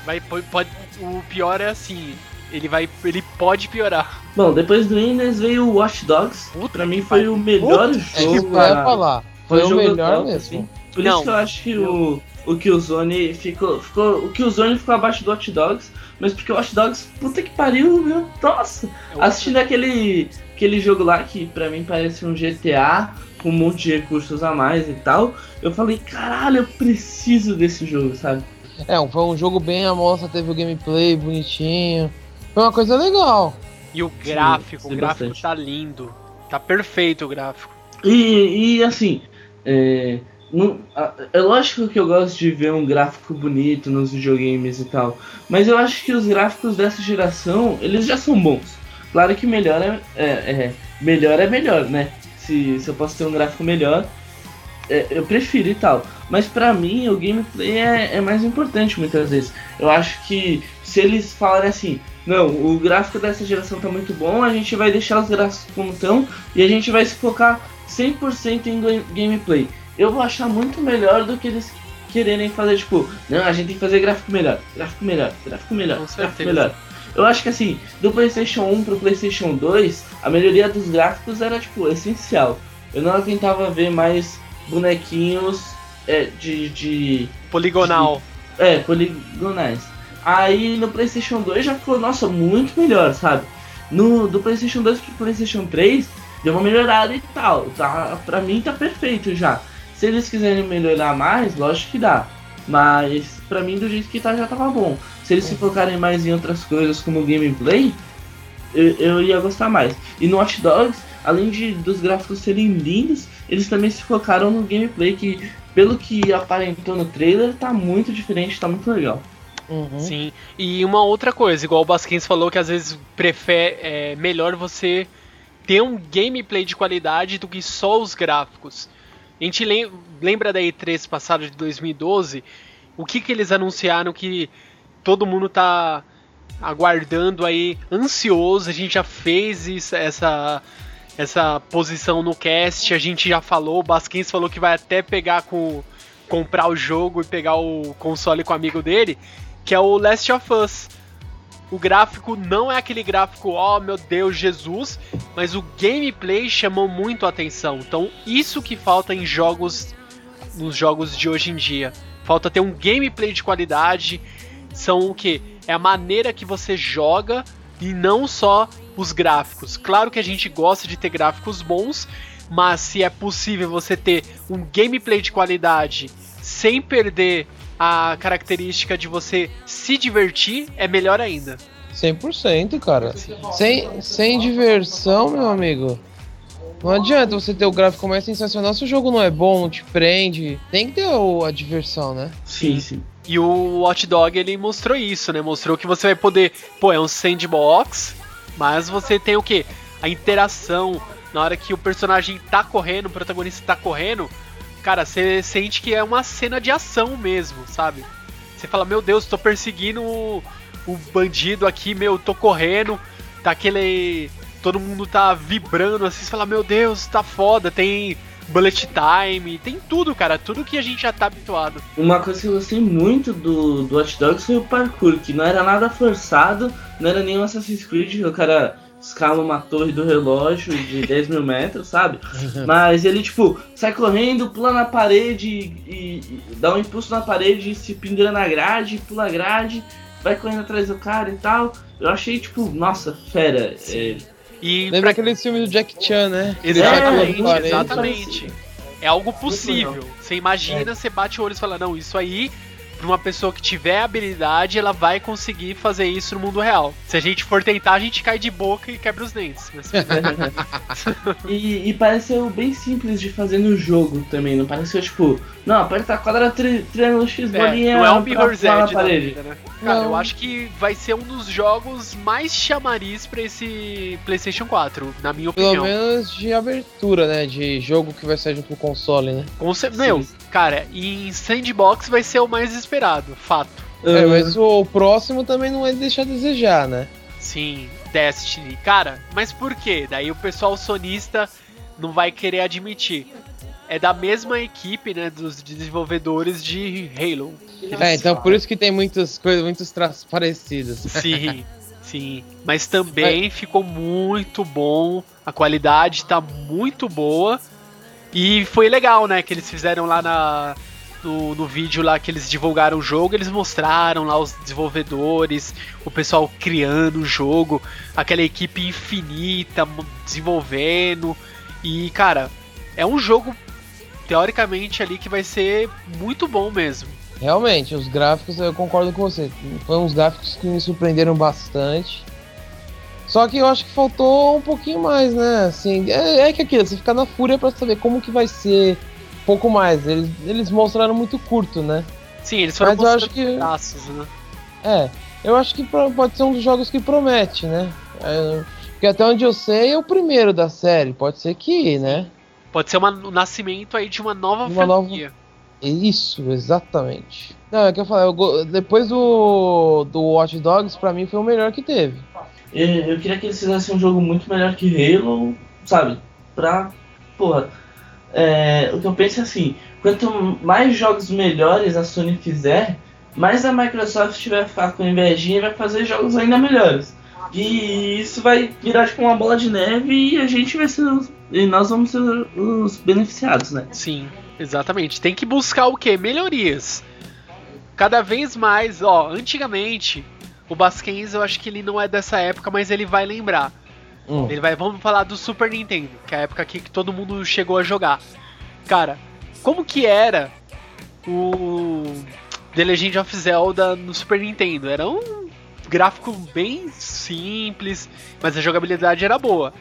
Vai, pode, pode- o pior é assim, ele vai, ele pode piorar. Bom, depois do Witness veio o Watch Dogs. Puta Pra mim foi pariu. o melhor É jogo. que vai falar. Foi o jogo melhor top, mesmo. assim. Por Não. isso que eu acho que o, o Killzone ficou, ficou. O Killzone ficou abaixo do Watch Dogs, mas porque o Watch Dogs, puta que pariu, meu. Nossa! É Assistindo aquele, aquele jogo lá que pra mim parece um GTA com um monte de recursos a mais e tal, eu falei, caralho, eu preciso desse jogo, sabe? É, foi um jogo bem amostra, teve o gameplay bonitinho. Foi uma coisa legal. E o gráfico, sim, o gráfico bastante. tá lindo. Tá perfeito o gráfico. E, e assim, é, não- é lógico que eu gosto de ver um gráfico bonito nos videogames e tal, mas eu acho que os gráficos dessa geração, eles já são bons. Claro que melhor é, é- é- melhor, é melhor, né? Se, se eu posso ter um gráfico melhor, é, eu prefiro e tal. Mas pra mim, o gameplay é, é mais importante muitas vezes. Eu acho que se eles falarem assim, não, o gráfico dessa geração tá muito bom, a gente vai deixar os gráficos como estão e a gente vai se focar 100% em ga- gameplay. Eu vou achar muito melhor do que eles quererem fazer, tipo, não, a gente tem que fazer gráfico melhor, gráfico melhor, gráfico melhor, Com gráfico certeza. melhor. Eu acho que assim, do PlayStation 1 pro PlayStation 2, a melhoria dos gráficos era, tipo, essencial. Eu não aguentava ver mais bonequinhos é, de, de Poligonal. é, poligonais. Aí no PlayStation 2 já ficou, nossa, muito melhor, sabe? No, do PlayStation 2 pro PlayStation 3 deu uma melhorada e tal. Tá, pra mim tá perfeito já. Se eles quiserem melhorar mais, lógico que dá. Mas pra mim do jeito que tá já tava bom. Se eles se focarem mais em outras coisas como gameplay, eu, eu ia gostar mais. E no Watch Dogs, além de dos gráficos serem lindos, eles também se focaram no gameplay que, pelo que aparentou no trailer, tá muito diferente, tá muito legal. Uhum. Sim. E uma outra coisa, igual o Basquins falou que às vezes prefere é melhor você ter um gameplay de qualidade do que só os gráficos. A gente lem- lembra da E3 passada de 2012, o que que eles anunciaram que todo mundo tá aguardando aí, ansioso, a gente já fez isso, essa essa posição no cast, a gente já falou, o Basquins falou que vai até pegar com comprar o jogo e pegar o console com o amigo dele, que é o Last of Us. O gráfico não é aquele gráfico, oh meu Deus, Jesus, mas o gameplay chamou muito a atenção. Então, isso que falta em jogos nos jogos de hoje em dia. Falta ter um gameplay de qualidade. São o que? É a maneira que você joga e não só os gráficos. Claro que a gente gosta de ter gráficos bons, mas se é possível você ter um gameplay de qualidade sem perder a característica de você se divertir, é melhor ainda. 100%, cara. Sem, sem diversão, meu amigo. Não adianta você ter o gráfico mais sensacional se o jogo não é bom, não te prende. Tem que ter o- a diversão, né? Sim, sim. E o Watch Dog ele mostrou isso, né? Mostrou que você vai poder, pô, é um sandbox, mas você tem o quê? A interação na hora que o personagem tá correndo, o protagonista tá correndo, cara, você sente que é uma cena de ação mesmo, sabe? Você fala, meu Deus, tô perseguindo o, o bandido aqui, meu, tô correndo, tá aquele. Todo mundo tá vibrando assim, você fala, meu Deus, tá foda, tem bullet time, tem tudo, cara, tudo que a gente já tá habituado. Uma coisa que eu gostei muito do, do Watch Dogs foi o parkour, que não era nada forçado, não era nenhum Assassin's Creed, o cara escala uma torre do relógio de 10 mil metros, sabe? Mas ele, tipo, sai correndo, pula na parede e, e dá um impulso na parede, se pendura na grade, pula a grade, vai correndo atrás do cara e tal. Eu achei, tipo, nossa, fera. É, E Lembra pra- aquele filme do Jack Chan, né? Exatamente, Ele tá com exatamente. É algo possível. Você imagina, você bate o olho e fala, não, isso aí, pra uma pessoa que tiver habilidade, ela vai conseguir fazer isso no mundo real. Se a gente for tentar, a gente cai de boca e quebra os dentes. Mas- [LAUGHS] e, e pareceu bem simples de fazer no jogo também, não pareceu tipo, não, aperta quadrado, tri, triângulo, X, É, bolinha, não é um Mirror's Edge da parede. vida, né? Cara, Não. eu acho que vai ser um dos jogos mais chamariz pra esse PlayStation 4, na minha Pelo opinião. menos de abertura, né? De jogo que vai sair junto com o console, né? Com cer- Meu, cara, e em sandbox vai ser o mais esperado, fato. É, mas o próximo também não é deixar a desejar, né? Sim, Destiny. Cara, mas por quê? Daí o pessoal sonista não vai querer admitir. É da mesma equipe, né, dos desenvolvedores de Halo. É, então por isso que tem muitas coisas, muitos traços parecidos. [LAUGHS] Sim, sim. Mas também ficou muito bom. A qualidade tá muito boa. E foi legal, né? Que eles fizeram lá na, no, no vídeo lá que eles divulgaram o jogo. Eles mostraram lá os desenvolvedores, o pessoal criando o jogo, aquela equipe infinita desenvolvendo. E, cara, é um jogo teoricamente ali que vai ser muito bom mesmo. Realmente, os gráficos, eu concordo com você. Foram uns gráficos que me surpreenderam bastante. Só que eu acho que faltou um pouquinho mais, né? Assim, é, é que aquilo, você fica na fúria pra saber como que vai ser um pouco mais. Eles, eles mostraram muito curto, né? Sim, eles foram Mas eu acho que- né? É, eu acho que pode ser um dos jogos que promete, né? É, porque até onde eu sei é o primeiro da série. Pode ser que, né? Pode ser uma- o nascimento aí de uma nova Uma nova- franquia. Isso, exatamente. Não, é que eu falei, eu go- depois do, do Watch Dogs, pra mim foi o melhor que teve. Eu, queria que eles fizessem um jogo muito melhor que Halo, sabe? Pra. Porra. É, o que eu penso é assim: quanto mais jogos melhores a Sony fizer, mais a Microsoft vai ficar com invejinha e vai fazer jogos ainda melhores. E isso vai virar tipo uma bola de neve e a gente vai ser. os- E nós vamos ser os beneficiados, né? Sim, exatamente. Tem que buscar o quê? Melhorias. Cada vez mais, ó, antigamente, o Basquens eu acho que ele não é dessa época, mas ele vai lembrar. Hum. Ele vai, vamos falar do Super Nintendo, que é a época que todo mundo chegou a jogar. Cara, como que era o The Legend of Zelda no Super Nintendo? Era um gráfico bem simples, mas a jogabilidade era boa.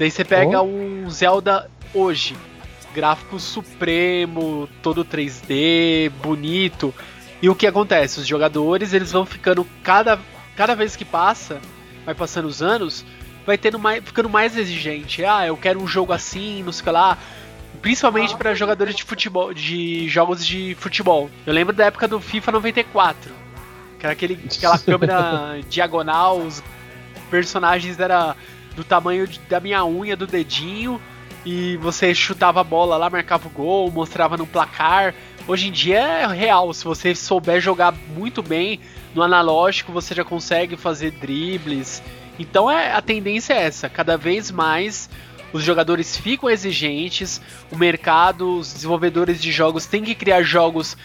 Aí você pega Oh. um Zelda hoje, gráfico supremo, todo 3D, bonito. E o que acontece? Os jogadores eles vão ficando cada, cada vez que passa, vai passando os anos, vai tendo mais, ficando mais exigente. Ah, eu quero um jogo assim, não sei o que lá. Principalmente para jogadores de futebol, de jogos de futebol. Eu lembro da época do FIFA 94, que era aquele, aquela [LAUGHS] câmera diagonal, os personagens era do tamanho de- da minha unha, do dedinho, e você chutava a bola lá, marcava o gol, mostrava no placar. Hoje em dia é real, se você souber jogar muito bem no analógico, você já consegue fazer dribles. Então é, a tendência é essa, cada vez mais os jogadores ficam exigentes, o mercado, os desenvolvedores de jogos têm que criar jogos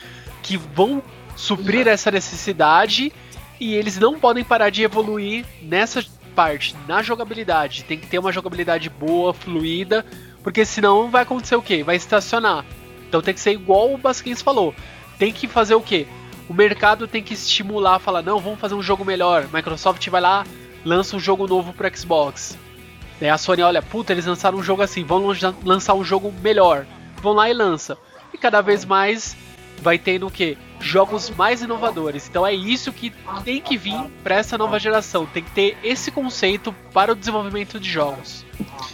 que vão suprir essa necessidade e eles não podem parar de evoluir nessa parte, na jogabilidade. Tem que ter uma jogabilidade boa, fluida, porque senão vai acontecer o quê? Vai estacionar. Então tem que ser igual o Basquins falou. Tem que fazer o quê? O mercado tem que estimular, falar, não, vamos fazer um jogo melhor. Microsoft vai lá, lança um jogo novo pro Xbox. Daí a Sony olha, puta, eles lançaram um jogo assim, vão lan- lançar um jogo melhor. Vão lá e lança. E cada vez mais vai tendo o quê? Jogos mais inovadores. Então é isso que tem que vir para essa nova geração. Tem que ter esse conceito para o desenvolvimento de jogos.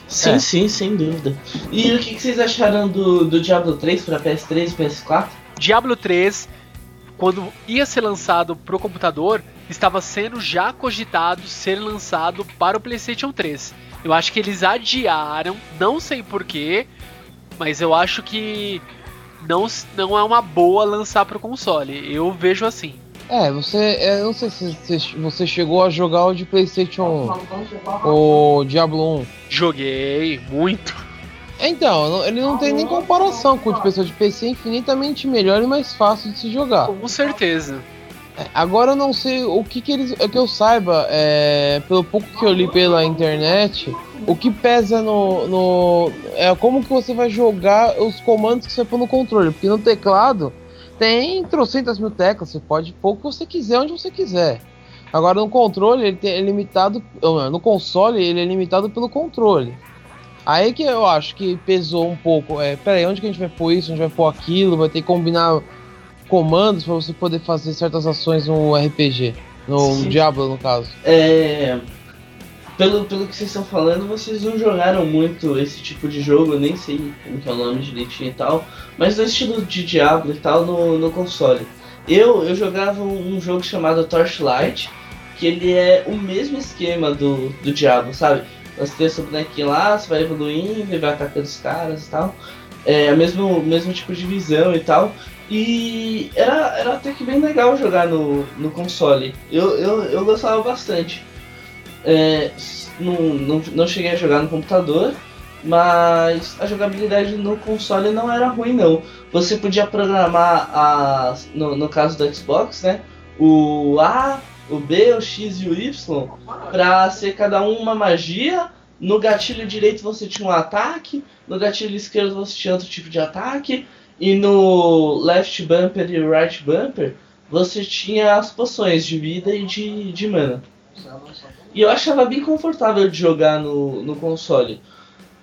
Sim, É. sim, sem dúvida. E o que, que vocês acharam do, do Diablo 3 pra PS3 e PS4? Diablo 3, quando ia ser lançado pro computador, estava sendo já cogitado ser lançado para o PlayStation 3. Eu acho que eles adiaram, não sei porquê, mas eu acho que não, não é uma boa lançar pro console. Eu vejo assim. É, você. é, Eu não sei se você, você chegou a jogar o de PlayStation 1, o Diablo 1. Joguei muito. Então, ele não tem nem comparação com o. O de PC é infinitamente melhor e mais fácil de se jogar. Com certeza. É, Agora eu não sei o que, que eles. É que eu saiba, é, pelo pouco que eu li pela internet, o que pesa no, no. É como que você vai jogar os comandos que você põe no controle. Porque no teclado tem trocentas mil teclas, você pode pôr o que você quiser onde você quiser. Agora no controle ele tem- é limitado. No console ele é limitado pelo controle. Aí que eu acho que pesou um pouco. É, peraí, onde que a gente vai pôr isso? Onde vai pôr aquilo? Vai ter que combinar comandos para você poder fazer certas ações no RPG. No Sim. Diablo, no caso. É. Pelo, pelo que vocês estão falando, vocês não jogaram muito esse tipo de jogo, eu nem sei como que é o nome direitinho e tal, mas no estilo de Diablo e tal no, no console. Eu, eu jogava um, um jogo chamado Torchlight, que ele é o mesmo esquema do, do Diablo, sabe? Você tem seu bonequinho lá, você vai evoluindo vai atacando os caras e tal. É o mesmo, mesmo tipo de visão e tal. E era, era até que bem legal jogar no, no console. Eu, eu, eu gostava bastante. É, não, não, não cheguei a jogar no computador, mas a jogabilidade no console não era ruim não. Você podia programar as, no, no caso do Xbox, né? O A, o B, o X e o Y para ser cada um uma magia. No gatilho direito você tinha um ataque, no gatilho esquerdo você tinha outro tipo de ataque, e no left bumper e right bumper você tinha as poções de vida e de, de mana. E eu achava bem confortável de jogar no, no console.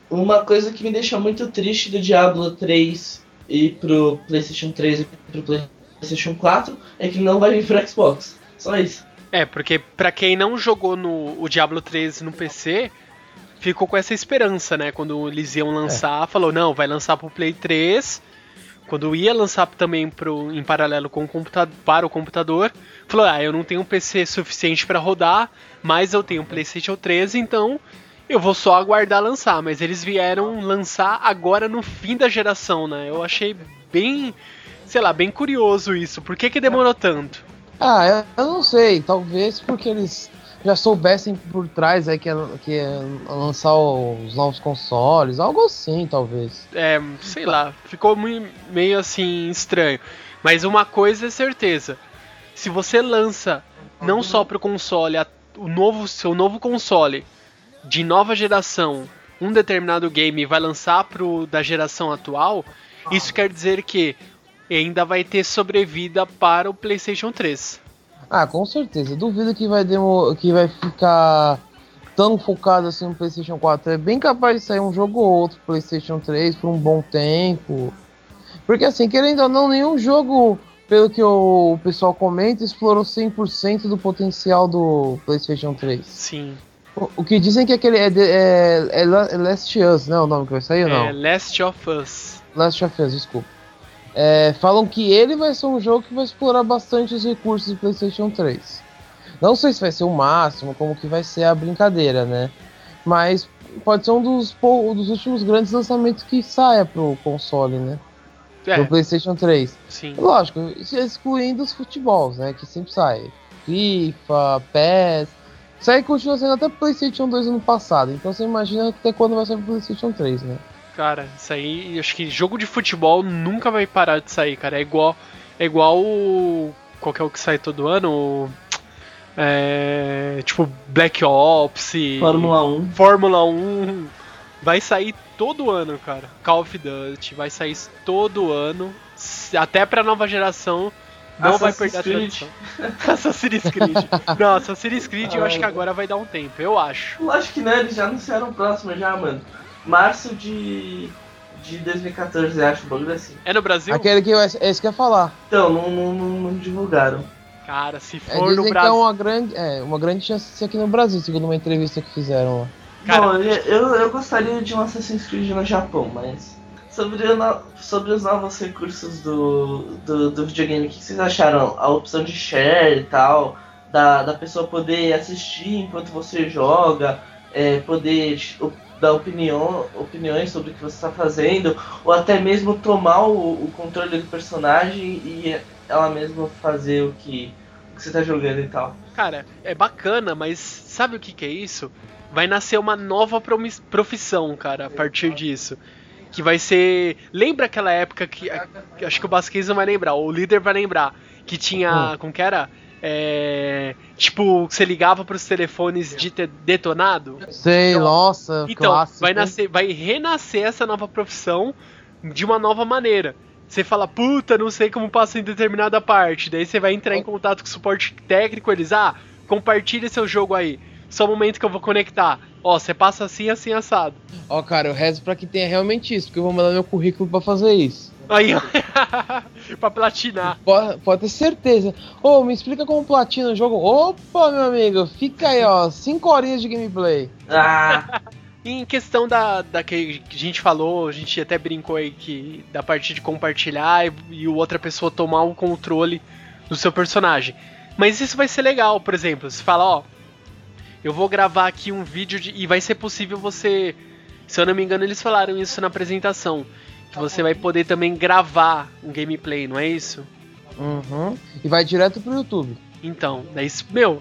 Uma coisa que me deixa muito triste do Diablo 3 e pro PlayStation 3 e pro PlayStation 4 é que não vai vir pro Xbox. Só isso. É, porque pra quem não jogou no o Diablo 3 no PC, ficou com essa esperança, né? Quando eles iam lançar, falou, não, vai lançar pro Play 3. Quando ia lançar também pro, em paralelo com o computador, para o computador, falou, ah, eu não tenho um PC suficiente pra rodar, mas eu tenho um PlayStation 3, então eu vou só aguardar lançar. Mas eles vieram lançar agora no fim da geração, né? Eu achei bem, sei lá, bem curioso isso. Por que que demorou tanto? Ah, eu, não sei, talvez porque eles já soubessem por trás aí que ia, que ia lançar os novos consoles, algo assim, talvez. é, sei lá, ficou meio assim estranho. Mas uma coisa é certeza: se você lança não só pro console, a- o novo seu novo console de nova geração, um determinado game vai lançar pro da geração atual, isso quer dizer que ainda vai ter sobrevida para o PlayStation 3. Ah, com certeza. Duvido que vai demo... que vai ficar tão focado assim no PlayStation 4. É bem capaz de sair um jogo ou outro PlayStation 3 por um bom tempo. Porque assim, querendo ou não, nenhum jogo, pelo que o pessoal comenta, explorou 100% do potencial do PlayStation 3. Sim. O, o que dizem que aquele é, de- é, é é Last Us, né? O nome que vai sair ou não? É Last of Us. Last of Us, desculpa. É, falam que ele vai ser um jogo que vai explorar bastante os recursos do PlayStation 3. Não sei se vai ser o máximo, como que vai ser a brincadeira, né? Mas pode ser um dos, dos últimos grandes lançamentos que saia pro console, né? Pro É, PlayStation 3. sim. Lógico, isso excluindo os futebols, né? Que sempre sai. FIFA, PES. Isso aí continua sendo até PlayStation 2 ano passado. Então você imagina até quando vai sair pro PlayStation 3, né? Cara, isso aí, acho que jogo de futebol nunca vai parar de sair, cara. É igual, é igual o qual que é o que sai todo ano, o, é, tipo Black Ops, Fórmula 1. Fórmula 1 vai sair todo ano, cara. Call of Duty vai sair todo ano, até pra nova geração. Não vai Assassin's perder a Creed. tradição. [LAUGHS] Assassin's Creed. Não, Assassin's Creed eu acho que agora vai dar um tempo, eu acho. Lógico que não, eles já anunciaram o próximo já, mano. Março de, de 2014, acho, um bagulho assim. É no Brasil? Aquele que eu, é isso que eu ia falar. Então, não, não, não, não divulgaram. Cara, se É, for dizem no que é Brasil. uma grande, é, uma grande chance de ser aqui no Brasil, segundo uma entrevista que fizeram lá. Cara- Bom, eu, eu gostaria de um Assassin's Creed no Japão, mas. Sobre, sobre os novos recursos do, do, do videogame, o que vocês acharam? A opção de share e tal, da, da pessoa poder assistir enquanto você joga, é, poder op- dar opinião, opiniões sobre o que você está fazendo, ou até mesmo tomar o, o controle do personagem e ela mesma fazer o que, o que você está jogando e tal. Cara, é bacana, mas sabe o que, que é isso? Vai nascer uma nova profissão, cara, a partir disso. Que vai ser. Lembra aquela época que. acho que o Basquez não vai lembrar, o líder vai lembrar. Que tinha. Como que era? É, tipo, você ligava pros telefones de ter detonado? Sei, nossa, Então, clássico. vai nascer, vai renascer essa nova profissão de uma nova maneira. Você fala, puta, não sei como passa em determinada parte. Daí você vai entrar em contato com o suporte técnico, eles, ah, compartilha seu jogo aí. Só o momento que eu vou conectar. Ó, você passa assim, assim, assado. Ó, cara, eu rezo pra que tenha realmente isso, porque eu vou mandar meu currículo pra fazer isso. Aí, ó, [LAUGHS] pra platinar. Pode, pode ter certeza. Ô, me explica como platina o jogo. Opa, meu amigo, fica aí, ó, 5 horinhas de gameplay. Ah, [LAUGHS] Em questão da, da que a gente falou, a gente até brincou aí que da parte de compartilhar e, e o outra pessoa tomar o controle do seu personagem. Mas isso vai ser legal, por exemplo, você fala, ó, eu vou gravar aqui um vídeo de, e vai ser possível você, se eu não me engano, eles falaram isso na apresentação, você vai poder também gravar um gameplay, não é isso? Uhum. E vai direto pro YouTube. Então, daí, isso- meu,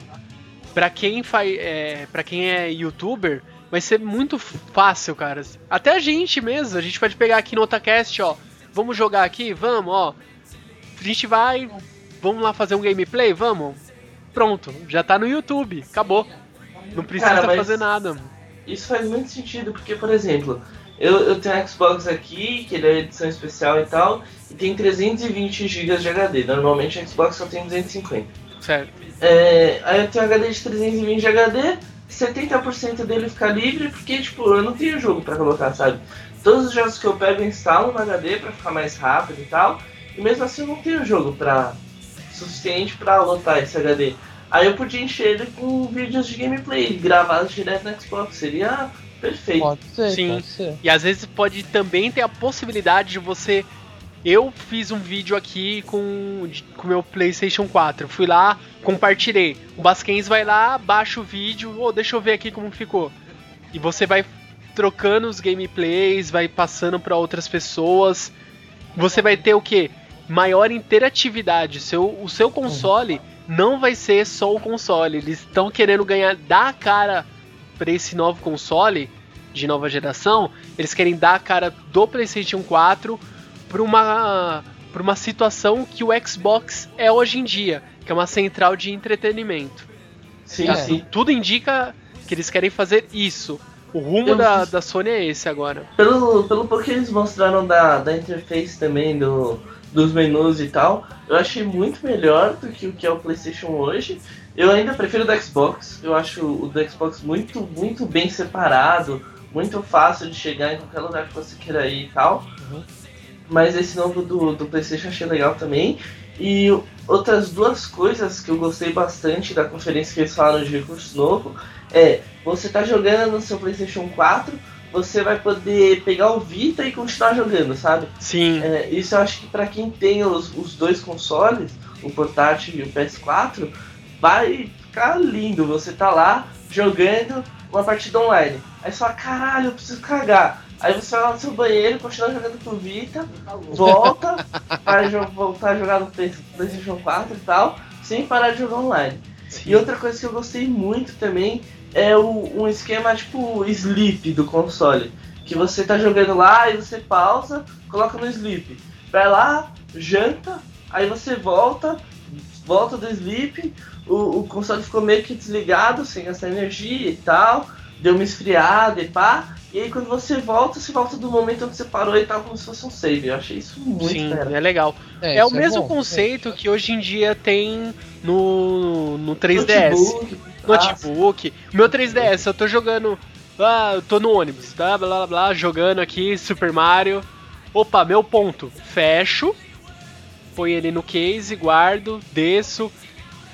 pra quem faz, é, para quem é youtuber, vai ser muito fácil, cara. Até a gente mesmo, a gente pode pegar aqui no Otacast, ó, vamos jogar aqui, vamos, ó. A gente vai, vamos lá fazer um gameplay, vamos. Pronto, já tá no YouTube, acabou. Não precisa Cara, fazer nada. Isso faz muito sentido, porque, por exemplo, eu, eu tenho um Xbox aqui, que ele é edição especial e tal, e tem 320 GB de HD. Normalmente o Xbox só tem 250. Certo. É, aí eu tenho um HD de 320 de HD, 70% dele fica livre, porque, tipo, eu não tenho jogo pra colocar, sabe? Todos os jogos que eu pego eu instalo no HD pra ficar mais rápido e tal, e mesmo assim eu não tenho jogo pra suficiente pra lotar esse HD. Aí eu podia encher ele com vídeos de gameplay gravados direto no Xbox, seria perfeito. Pode ser, Sim. pode ser. E às vezes pode também ter a possibilidade de você. Eu fiz um vídeo aqui com com meu PlayStation 4. Fui lá, compartilhei. O Basquens vai lá, baixa o vídeo. Ô, deixa eu ver aqui como ficou. E você vai trocando os gameplays, vai passando para outras pessoas. Você vai ter o que? Maior interatividade. Seu, o seu console não vai ser só o console. Eles estão querendo ganhar, dar a cara para esse novo console de nova geração, eles querem dar a cara do PlayStation 4 para uma para uma situação que o Xbox é hoje em dia, que é uma central de entretenimento. Sim, É. sim. Tudo indica que eles querem fazer isso. O rumo Eu da, da Sony é esse agora. Pelo, pelo pouco que eles mostraram da, da interface também do, dos menus e tal, eu achei muito melhor do que o que é o PlayStation hoje. Eu ainda prefiro o do Xbox, eu acho o do Xbox muito, muito bem separado, muito fácil de chegar em qualquer lugar que você queira ir e tal. Uhum. Mas esse novo do, do PlayStation eu achei legal também. E outras duas coisas que eu gostei bastante da conferência que eles falaram de recurso novo é você tá jogando no seu PlayStation 4, você vai poder pegar o Vita e continuar jogando, sabe? Sim. É, isso eu acho que pra quem tem os, os dois consoles, o portátil e o PS4, vai ficar lindo. Você tá lá jogando uma partida online. Aí você fala, caralho, eu preciso cagar. Aí você vai lá no seu banheiro, continua jogando com Vita, volta [LAUGHS] para voltar a jogar no Play- PlayStation 4 e tal, sem parar de jogar online. E outra coisa que eu gostei muito também é o, um esquema tipo sleep do console. Que você tá jogando lá e você pausa, coloca no sleep. Vai lá, janta, aí você volta, volta do sleep, o, o console ficou meio que desligado, sem gastar energia e tal, deu uma esfriada e pá. E aí quando você volta, você volta do momento onde você parou e tal, como se fosse um save. Eu achei isso muito Sim, fera. é legal. É, o isso mesmo bom. conceito que hoje em dia tem no, no 3DS. Notebook, Notebook. Meu 3DS, eu tô jogando. Ah, eu tô no ônibus, tá? Blá blá blá, jogando aqui Super Mario. Opa, meu ponto. Fecho. Põe ele no case, guardo, desço.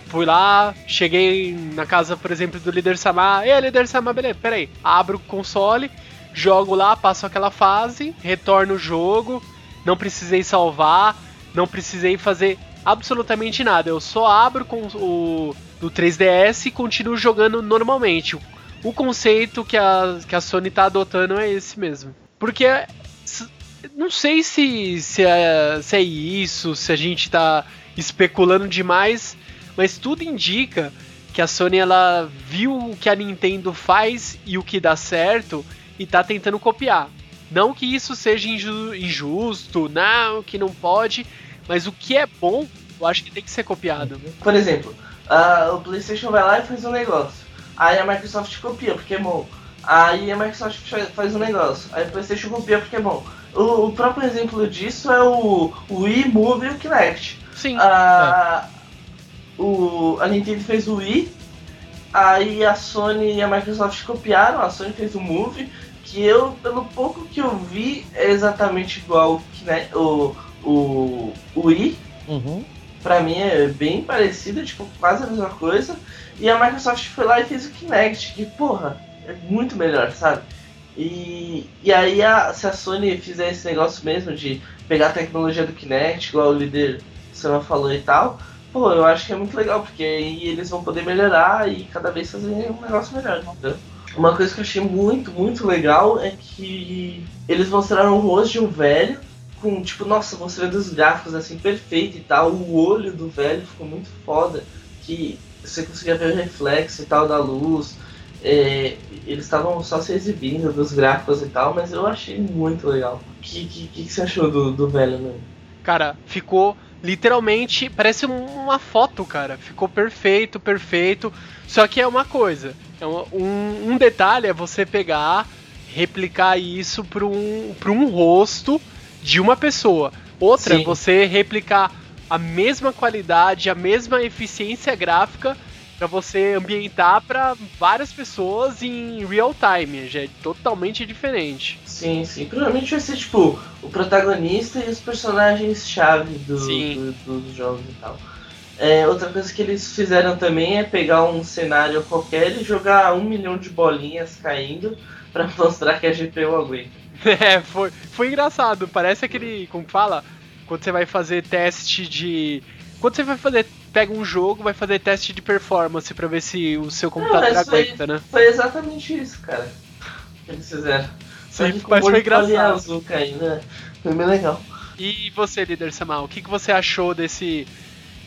Fui lá, cheguei na casa, por exemplo, do líder Samar. Ei, líder Samar, beleza, peraí. Abro o console, jogo lá, passo aquela fase, retorno o jogo. Não precisei salvar, não precisei fazer absolutamente nada. Eu só abro com o do 3DS e continuo jogando normalmente. O, conceito que a, que a Sony tá adotando é esse mesmo. Porque não sei se, se, é, se é isso, se a gente tá especulando demais, mas tudo indica que a Sony ela viu o que a Nintendo faz e o que dá certo e tá tentando copiar. Não que isso seja inju- injusto, não, que não pode, mas o que é bom, eu acho que tem que ser copiado. Por exemplo, ah, o PlayStation vai lá e faz um negócio. Aí a Microsoft copia porque é bom. Aí a Microsoft fa- faz um negócio. Aí o PlayStation copia porque é bom. O, o próprio exemplo disso é o, o Wii Move e o Kinect. Sim, A, o, a Nintendo fez o Wii, aí a Sony e a Microsoft copiaram, a Sony fez o Move, que eu, pelo pouco que eu vi, é exatamente igual o, Kinect, o, o, o Wii. Uhum. Pra mim é bem parecido, tipo, quase a mesma coisa. E a Microsoft foi lá e fez o Kinect, que porra, é muito melhor, sabe? E, e aí a, se a Sony fizer esse negócio mesmo de pegar a tecnologia do Kinect, igual o líder Sama falou e tal, pô, eu acho que é muito legal, porque aí eles vão poder melhorar e cada vez fazer um negócio melhor, entendeu? Uma coisa que eu achei muito, muito legal é que eles mostraram o rosto de um velho com, tipo, nossa, mostrando os gráficos assim, perfeito e tal. O olho do velho ficou muito foda. Que você conseguia ver o reflexo e tal da luz. É, eles estavam só se exibindo dos gráficos e tal, mas eu achei muito legal. O que, que, que você achou do, do velho, né? cara, ficou literalmente, parece um- uma foto, cara. Ficou perfeito, perfeito. Só que é uma coisa, é um, um, detalhe é você pegar, replicar isso para um, pra um rosto de uma pessoa. Outra é Sim. você replicar a mesma qualidade, a mesma eficiência gráfica para você ambientar para várias pessoas em real time. Já é totalmente diferente. Sim, sim. Provavelmente vai ser tipo o protagonista e os personagens-chave do, Sim. do- dos jogos e tal. É, outra coisa que eles fizeram também é pegar um cenário qualquer e jogar um milhão de bolinhas caindo [LAUGHS] pra mostrar que a GPU aguenta. [LAUGHS] É, foi, foi engraçado. Parece aquele. Como fala? Quando você vai fazer teste de. Quando você vai fazer. Pega um jogo, vai fazer teste de performance pra ver se o seu computador foi- aguenta, né? Foi exatamente isso, cara. Que eles fizeram. Sim, mas monte foi engraçado. azul caindo, né? Foi bem legal. E você, líder Samal, o que, que você achou desse.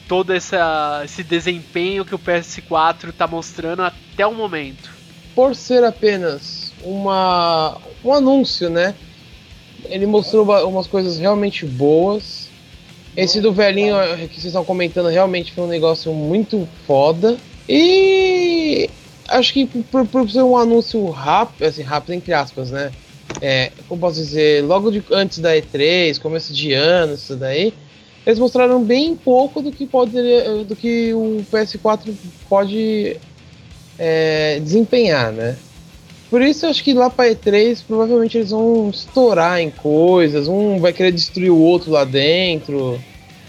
Todo essa, esse desempenho que o PS4 tá mostrando até o momento? Por ser apenas uma, um anúncio, né? Ele mostrou umas coisas realmente boas. Esse do velhinho que vocês estão comentando realmente foi um negócio muito foda. E acho que por, por ser um anúncio rápido, assim, rápido entre aspas, né? É, como posso dizer, logo de, antes da E3, começo de ano, isso daí. eles mostraram bem pouco do que poderia, do que o PS4 pode é, desempenhar, né? Por isso eu acho que lá para E3 provavelmente eles vão estourar em coisas, um vai querer destruir o outro lá dentro,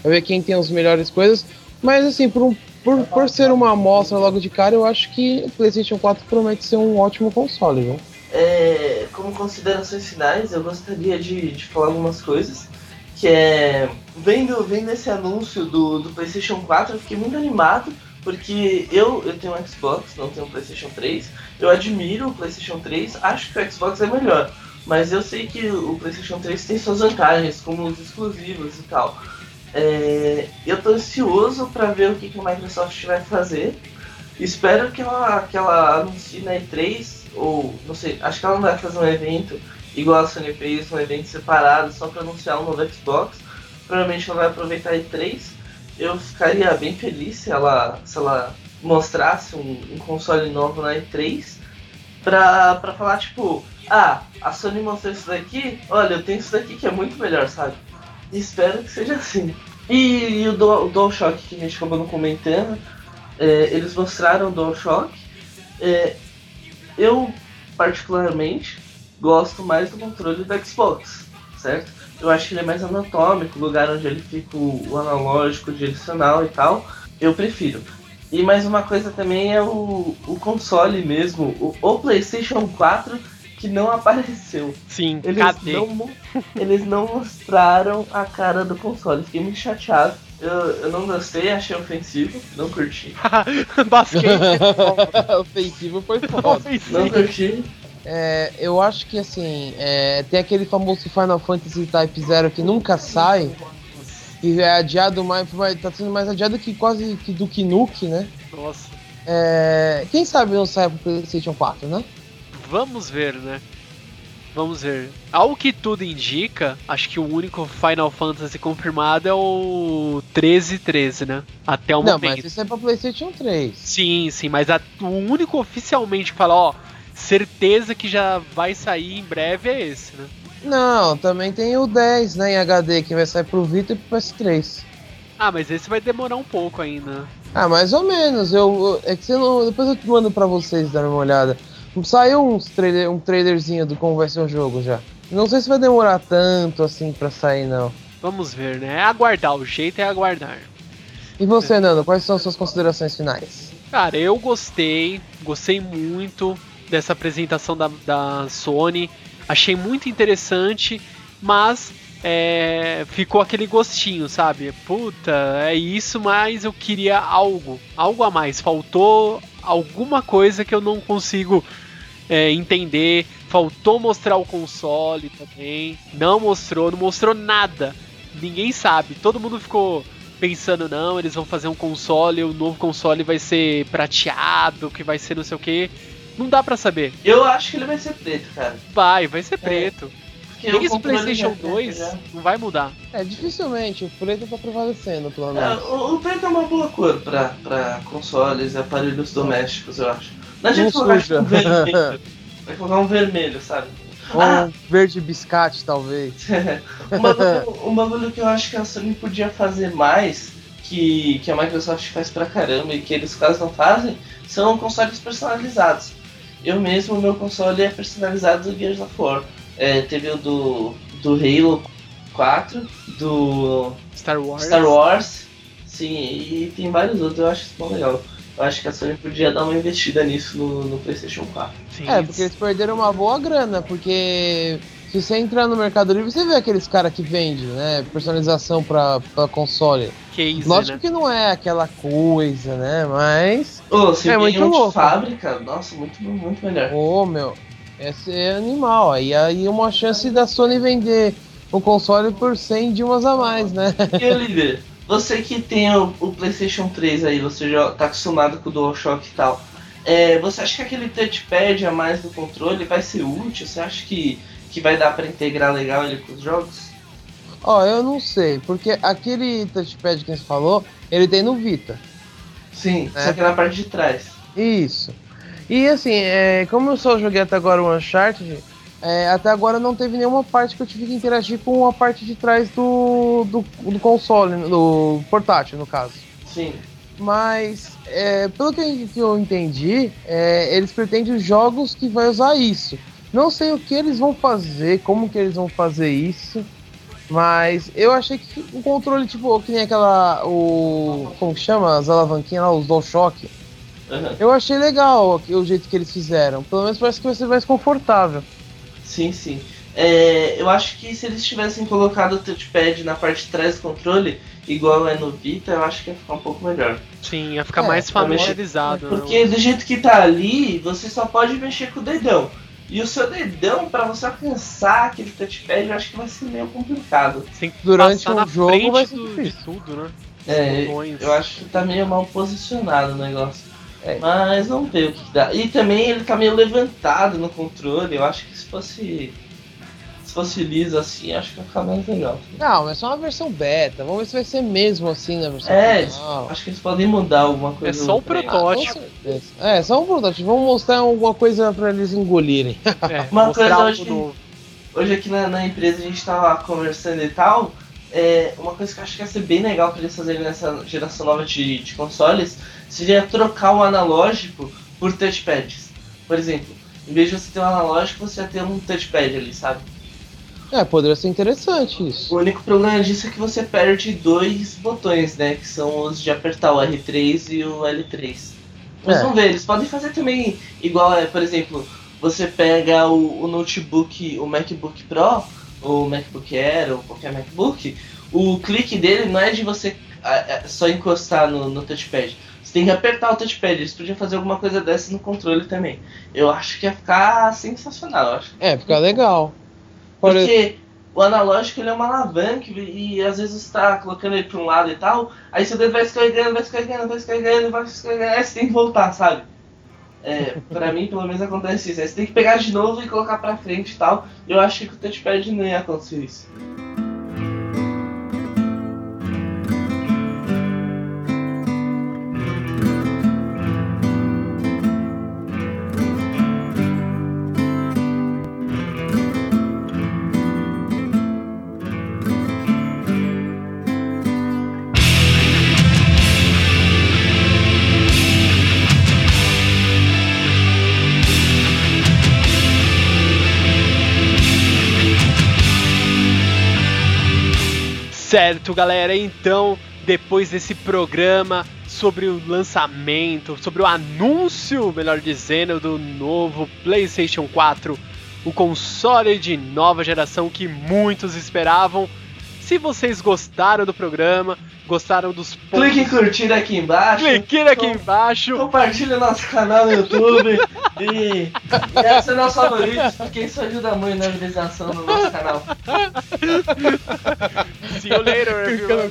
vai ver quem tem as melhores coisas. Mas assim, por, um, por, por ser uma amostra logo de cara, eu acho que o PlayStation 4 promete ser um ótimo console, viu? É, como considerações finais, eu gostaria de, de falar algumas coisas. Que é. Vendo, vendo esse anúncio do, do PlayStation 4, eu fiquei muito animado. Porque eu, eu tenho um Xbox, não tenho um PlayStation 3. Eu admiro o PlayStation 3, acho que o Xbox é melhor. Mas eu sei que o PlayStation 3 tem suas vantagens, como os exclusivos e tal. É, eu tô ansioso para ver o que, que a Microsoft vai fazer. Espero que ela, que ela anuncie na E3, ou não sei, acho que ela não vai fazer um evento igual a Sony fez, um evento separado só para anunciar um novo Xbox. Provavelmente ela vai aproveitar a E3 eu ficaria bem feliz se ela, se ela mostrasse um, um console novo na E3 pra, pra falar, tipo, ah, a Sony mostrou isso daqui, olha, eu tenho isso daqui que é muito melhor, sabe? Espero que seja assim. E, e o, Dual, o DualShock que a gente acabou não comentando, é, eles mostraram o DualShock. É, eu, particularmente, gosto mais do controle do Xbox, certo? Eu acho que ele é mais anatômico, o lugar onde ele fica o, o analógico direcional e tal. Eu prefiro. E mais uma coisa também é o, o console mesmo, o, o PlayStation 4 que não apareceu. Sim, Eles cadê? não, eles não mostraram a cara do console. Fiquei muito chateado. Eu, eu não gostei, achei ofensivo, não curti. [LAUGHS] Basquete. [LAUGHS] Ofensivo foi foda. Não curti. É, eu acho que assim, é, tem aquele famoso Final Fantasy Type Zero que nunca sai. E é adiado mais. mais- Tá sendo mais adiado que quase que do que Nuke, né? Nossa. É, quem sabe não sai pro PlayStation 4, né? Vamos ver, né? Vamos ver. Ao que tudo indica, acho que o único Final Fantasy confirmado é o 1313, né? Até o não, momento. mas isso é pra PlayStation 3. Sim, sim, mas a- o único oficialmente que fala, ó, certeza que já vai sair em breve é esse, né? Não, também tem o 10, né, em HD, que vai sair pro Vita e pro PS3. Ah, mas esse vai demorar um pouco ainda. Ah, mais ou menos. Eu, eu- é que você não. Depois eu te mando pra vocês darem uma olhada. Saiu uns trailer, um trailerzinho do como vai ser o jogo já. Não sei se vai demorar tanto assim pra sair, não. Vamos ver, né? É aguardar, o jeito é aguardar. E você, Nando, quais são as suas considerações finais? Cara, eu gostei, gostei muito dessa apresentação da, da Sony, achei muito interessante, mas é, ficou aquele gostinho, sabe? Puta, é isso, mas eu queria algo, algo a mais. Faltou alguma coisa que eu não consigo é, entender. Faltou mostrar o console também. Não mostrou, não mostrou nada. Ninguém sabe. Todo mundo ficou pensando, não, eles vão fazer um console, o novo console vai ser prateado, que vai ser não sei o que. Não dá pra saber. Eu acho que ele vai ser preto, cara. Vai, vai ser preto. Porque Desde o o controle PlayStation já- 2 já- não vai mudar. É, dificilmente, o preto tá prevalecendo, pelo É, menos. o, o preto é uma boa cor pra, pra consoles e aparelhos domésticos, eu acho. Não Não adianta colocar tipo, um vermelho. [LAUGHS] Vai colocar um vermelho, sabe? Ou Ah! um verde biscate, talvez. [LAUGHS] um, bagulho, um bagulho que eu acho que a Sony podia fazer mais, que, que a Microsoft faz pra caramba e que eles quase não fazem, são consoles personalizados. Eu mesmo, meu console é personalizado do Gears of War. É, teve o do, do Halo 4, do Star Wars. Star Wars, sim, e tem vários outros, eu acho isso bom legal. Eu acho que a Sony podia dar uma investida nisso no, no PlayStation 4. Sim. É, porque eles perderam uma boa grana, porque se você entrar no Mercado Livre, você vê aqueles caras que vendem, né? Personalização pra, pra console. Case, Lógico né? que não é aquela coisa, né? Mas. Ô, se É muito muito louco. de fábrica, nossa, muito, muito melhor. Ô, meu, esse é animal. Aí aí uma chance da Sony vender o console por 100 Dilmas a mais, né? E Oliver, você que tem o, o PlayStation 3 aí, você já tá acostumado com o DualShock e tal. É, você acha que aquele touchpad a mais do controle vai ser útil? Você acha que, que vai dar pra integrar legal ele com os jogos? Ó, eu não sei, porque aquele touchpad que você falou, ele tem no Vita. Sim, É. só que na parte de trás. Isso. E assim, é, como eu só joguei até agora o Uncharted, é, até agora não teve nenhuma parte que eu tive que interagir com a parte de trás do, do, do console, do portátil, no caso. Sim. Mas, é, pelo que eu, entendi, é, eles pretendem os jogos que vai usar isso. Não sei o que eles vão fazer, como que eles vão fazer isso. Mas eu achei que o controle, tipo, que nem aquela. O. Como que chama? As alavanquinhas lá, os DualShock. Aham. Eu achei legal o jeito que eles fizeram. Pelo menos parece que vai ser mais confortável. Sim, sim. É, eu acho que se eles tivessem colocado o touchpad na parte de trás do controle, igual é no Vita, eu acho que ia ficar um pouco melhor. Sim, ia ficar É, mais familiarizado. né? Porque do jeito que tá ali, você só pode mexer com o dedão. E o seu dedão, pra você alcançar aquele touchpad, eu acho que vai ser meio complicado. Tem que Durante passar um na jogo frente vai ser do- de tudo, né? É, eu acho que tá meio mal posicionado o negócio. É. Mas vamos ver o que, dá. E também ele tá meio levantado no controle. Eu acho que se fosse. Se fosse liso assim, acho que ia ficar mais legal. Não, é só uma versão beta. Vamos ver se vai ser mesmo assim na versão É, final. acho que eles podem mudar alguma coisa. É só um protótipo. Certeza. É, só um protótipo. Vamos mostrar alguma coisa pra eles engolirem. É, Uma coisa hoje novo. Hoje aqui na, na empresa a gente tava conversando e tal. É, uma coisa que eu acho que ia ser bem legal pra eles fazerem nessa geração nova de, de consoles seria trocar o analógico por touchpads. Por exemplo, em vez de você ter um analógico, você ia ter um touchpad ali, sabe? É, poderia ser interessante isso. O único problema disso é que você perde dois botões, né? Que são os de apertar o R3 e o L3. Mas É. vamos ver, eles podem fazer também igual, é, por exemplo, você pega o, o notebook, o MacBook Pro, ou MacBook Air, ou qualquer MacBook, o clique dele não é de você ah, é, só encostar no, no touchpad. Você tem que apertar o touchpad. Eles podiam fazer alguma coisa dessa no controle também. Eu acho que ia ficar sensacional. Acho É, fica legal. Por ex- porque o analógico ele é uma alavanca e, às vezes você tá colocando ele pra um lado e tal, aí seu dedo vai escorregando, vai escorregando, vai escorregando, vai escorregando, aí você tem que voltar, sabe? É, pra mim, pelo menos acontece isso. Aí você tem que pegar de novo e colocar pra frente e tal. Eu acho que o touchpad não ia acontecer isso. Certo, galera, então, depois desse programa sobre o lançamento, sobre o anúncio, melhor dizendo, do novo PlayStation 4, o console de nova geração que muitos esperavam. Se vocês gostaram do programa, gostaram dos pontos, Clique em curtir aqui embaixo. clique aqui embaixo. Compartilhe nosso canal no YouTube [LAUGHS] e, e adicione nossos favoritos, porque isso ajuda muito na visualização do nosso canal. See you later, everyone.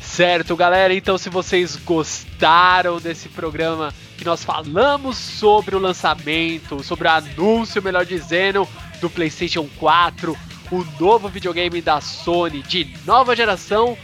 Certo, galera. Então, se vocês gostaram desse programa que nós falamos sobre o lançamento, sobre o anúncio, melhor dizendo, do PlayStation 4, o novo videogame da Sony de nova geração,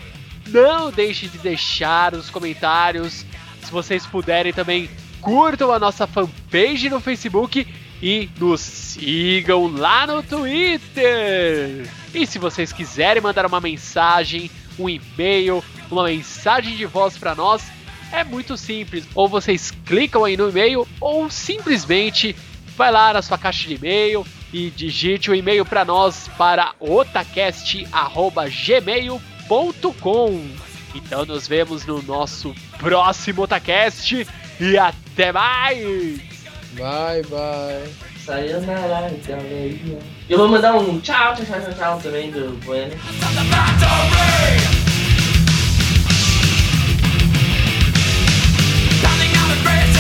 não deixe de deixar os comentários. Se vocês puderem também, curtam a nossa fanpage no Facebook e nos sigam lá no Twitter. E se vocês quiserem mandar uma mensagem, um e-mail, uma mensagem de voz para nós, é muito simples. Ou vocês clicam aí no e-mail ou simplesmente vai lá na sua caixa de e-mail e digite o e-mail para nós para otacast@gmail.com. Então nos vemos no nosso próximo Otacast e até mais. Bye, bye. Sayonara, galerinha. E eu vou mandar um tchau, tchau, tchau, tchau, também do Bueno. Running out of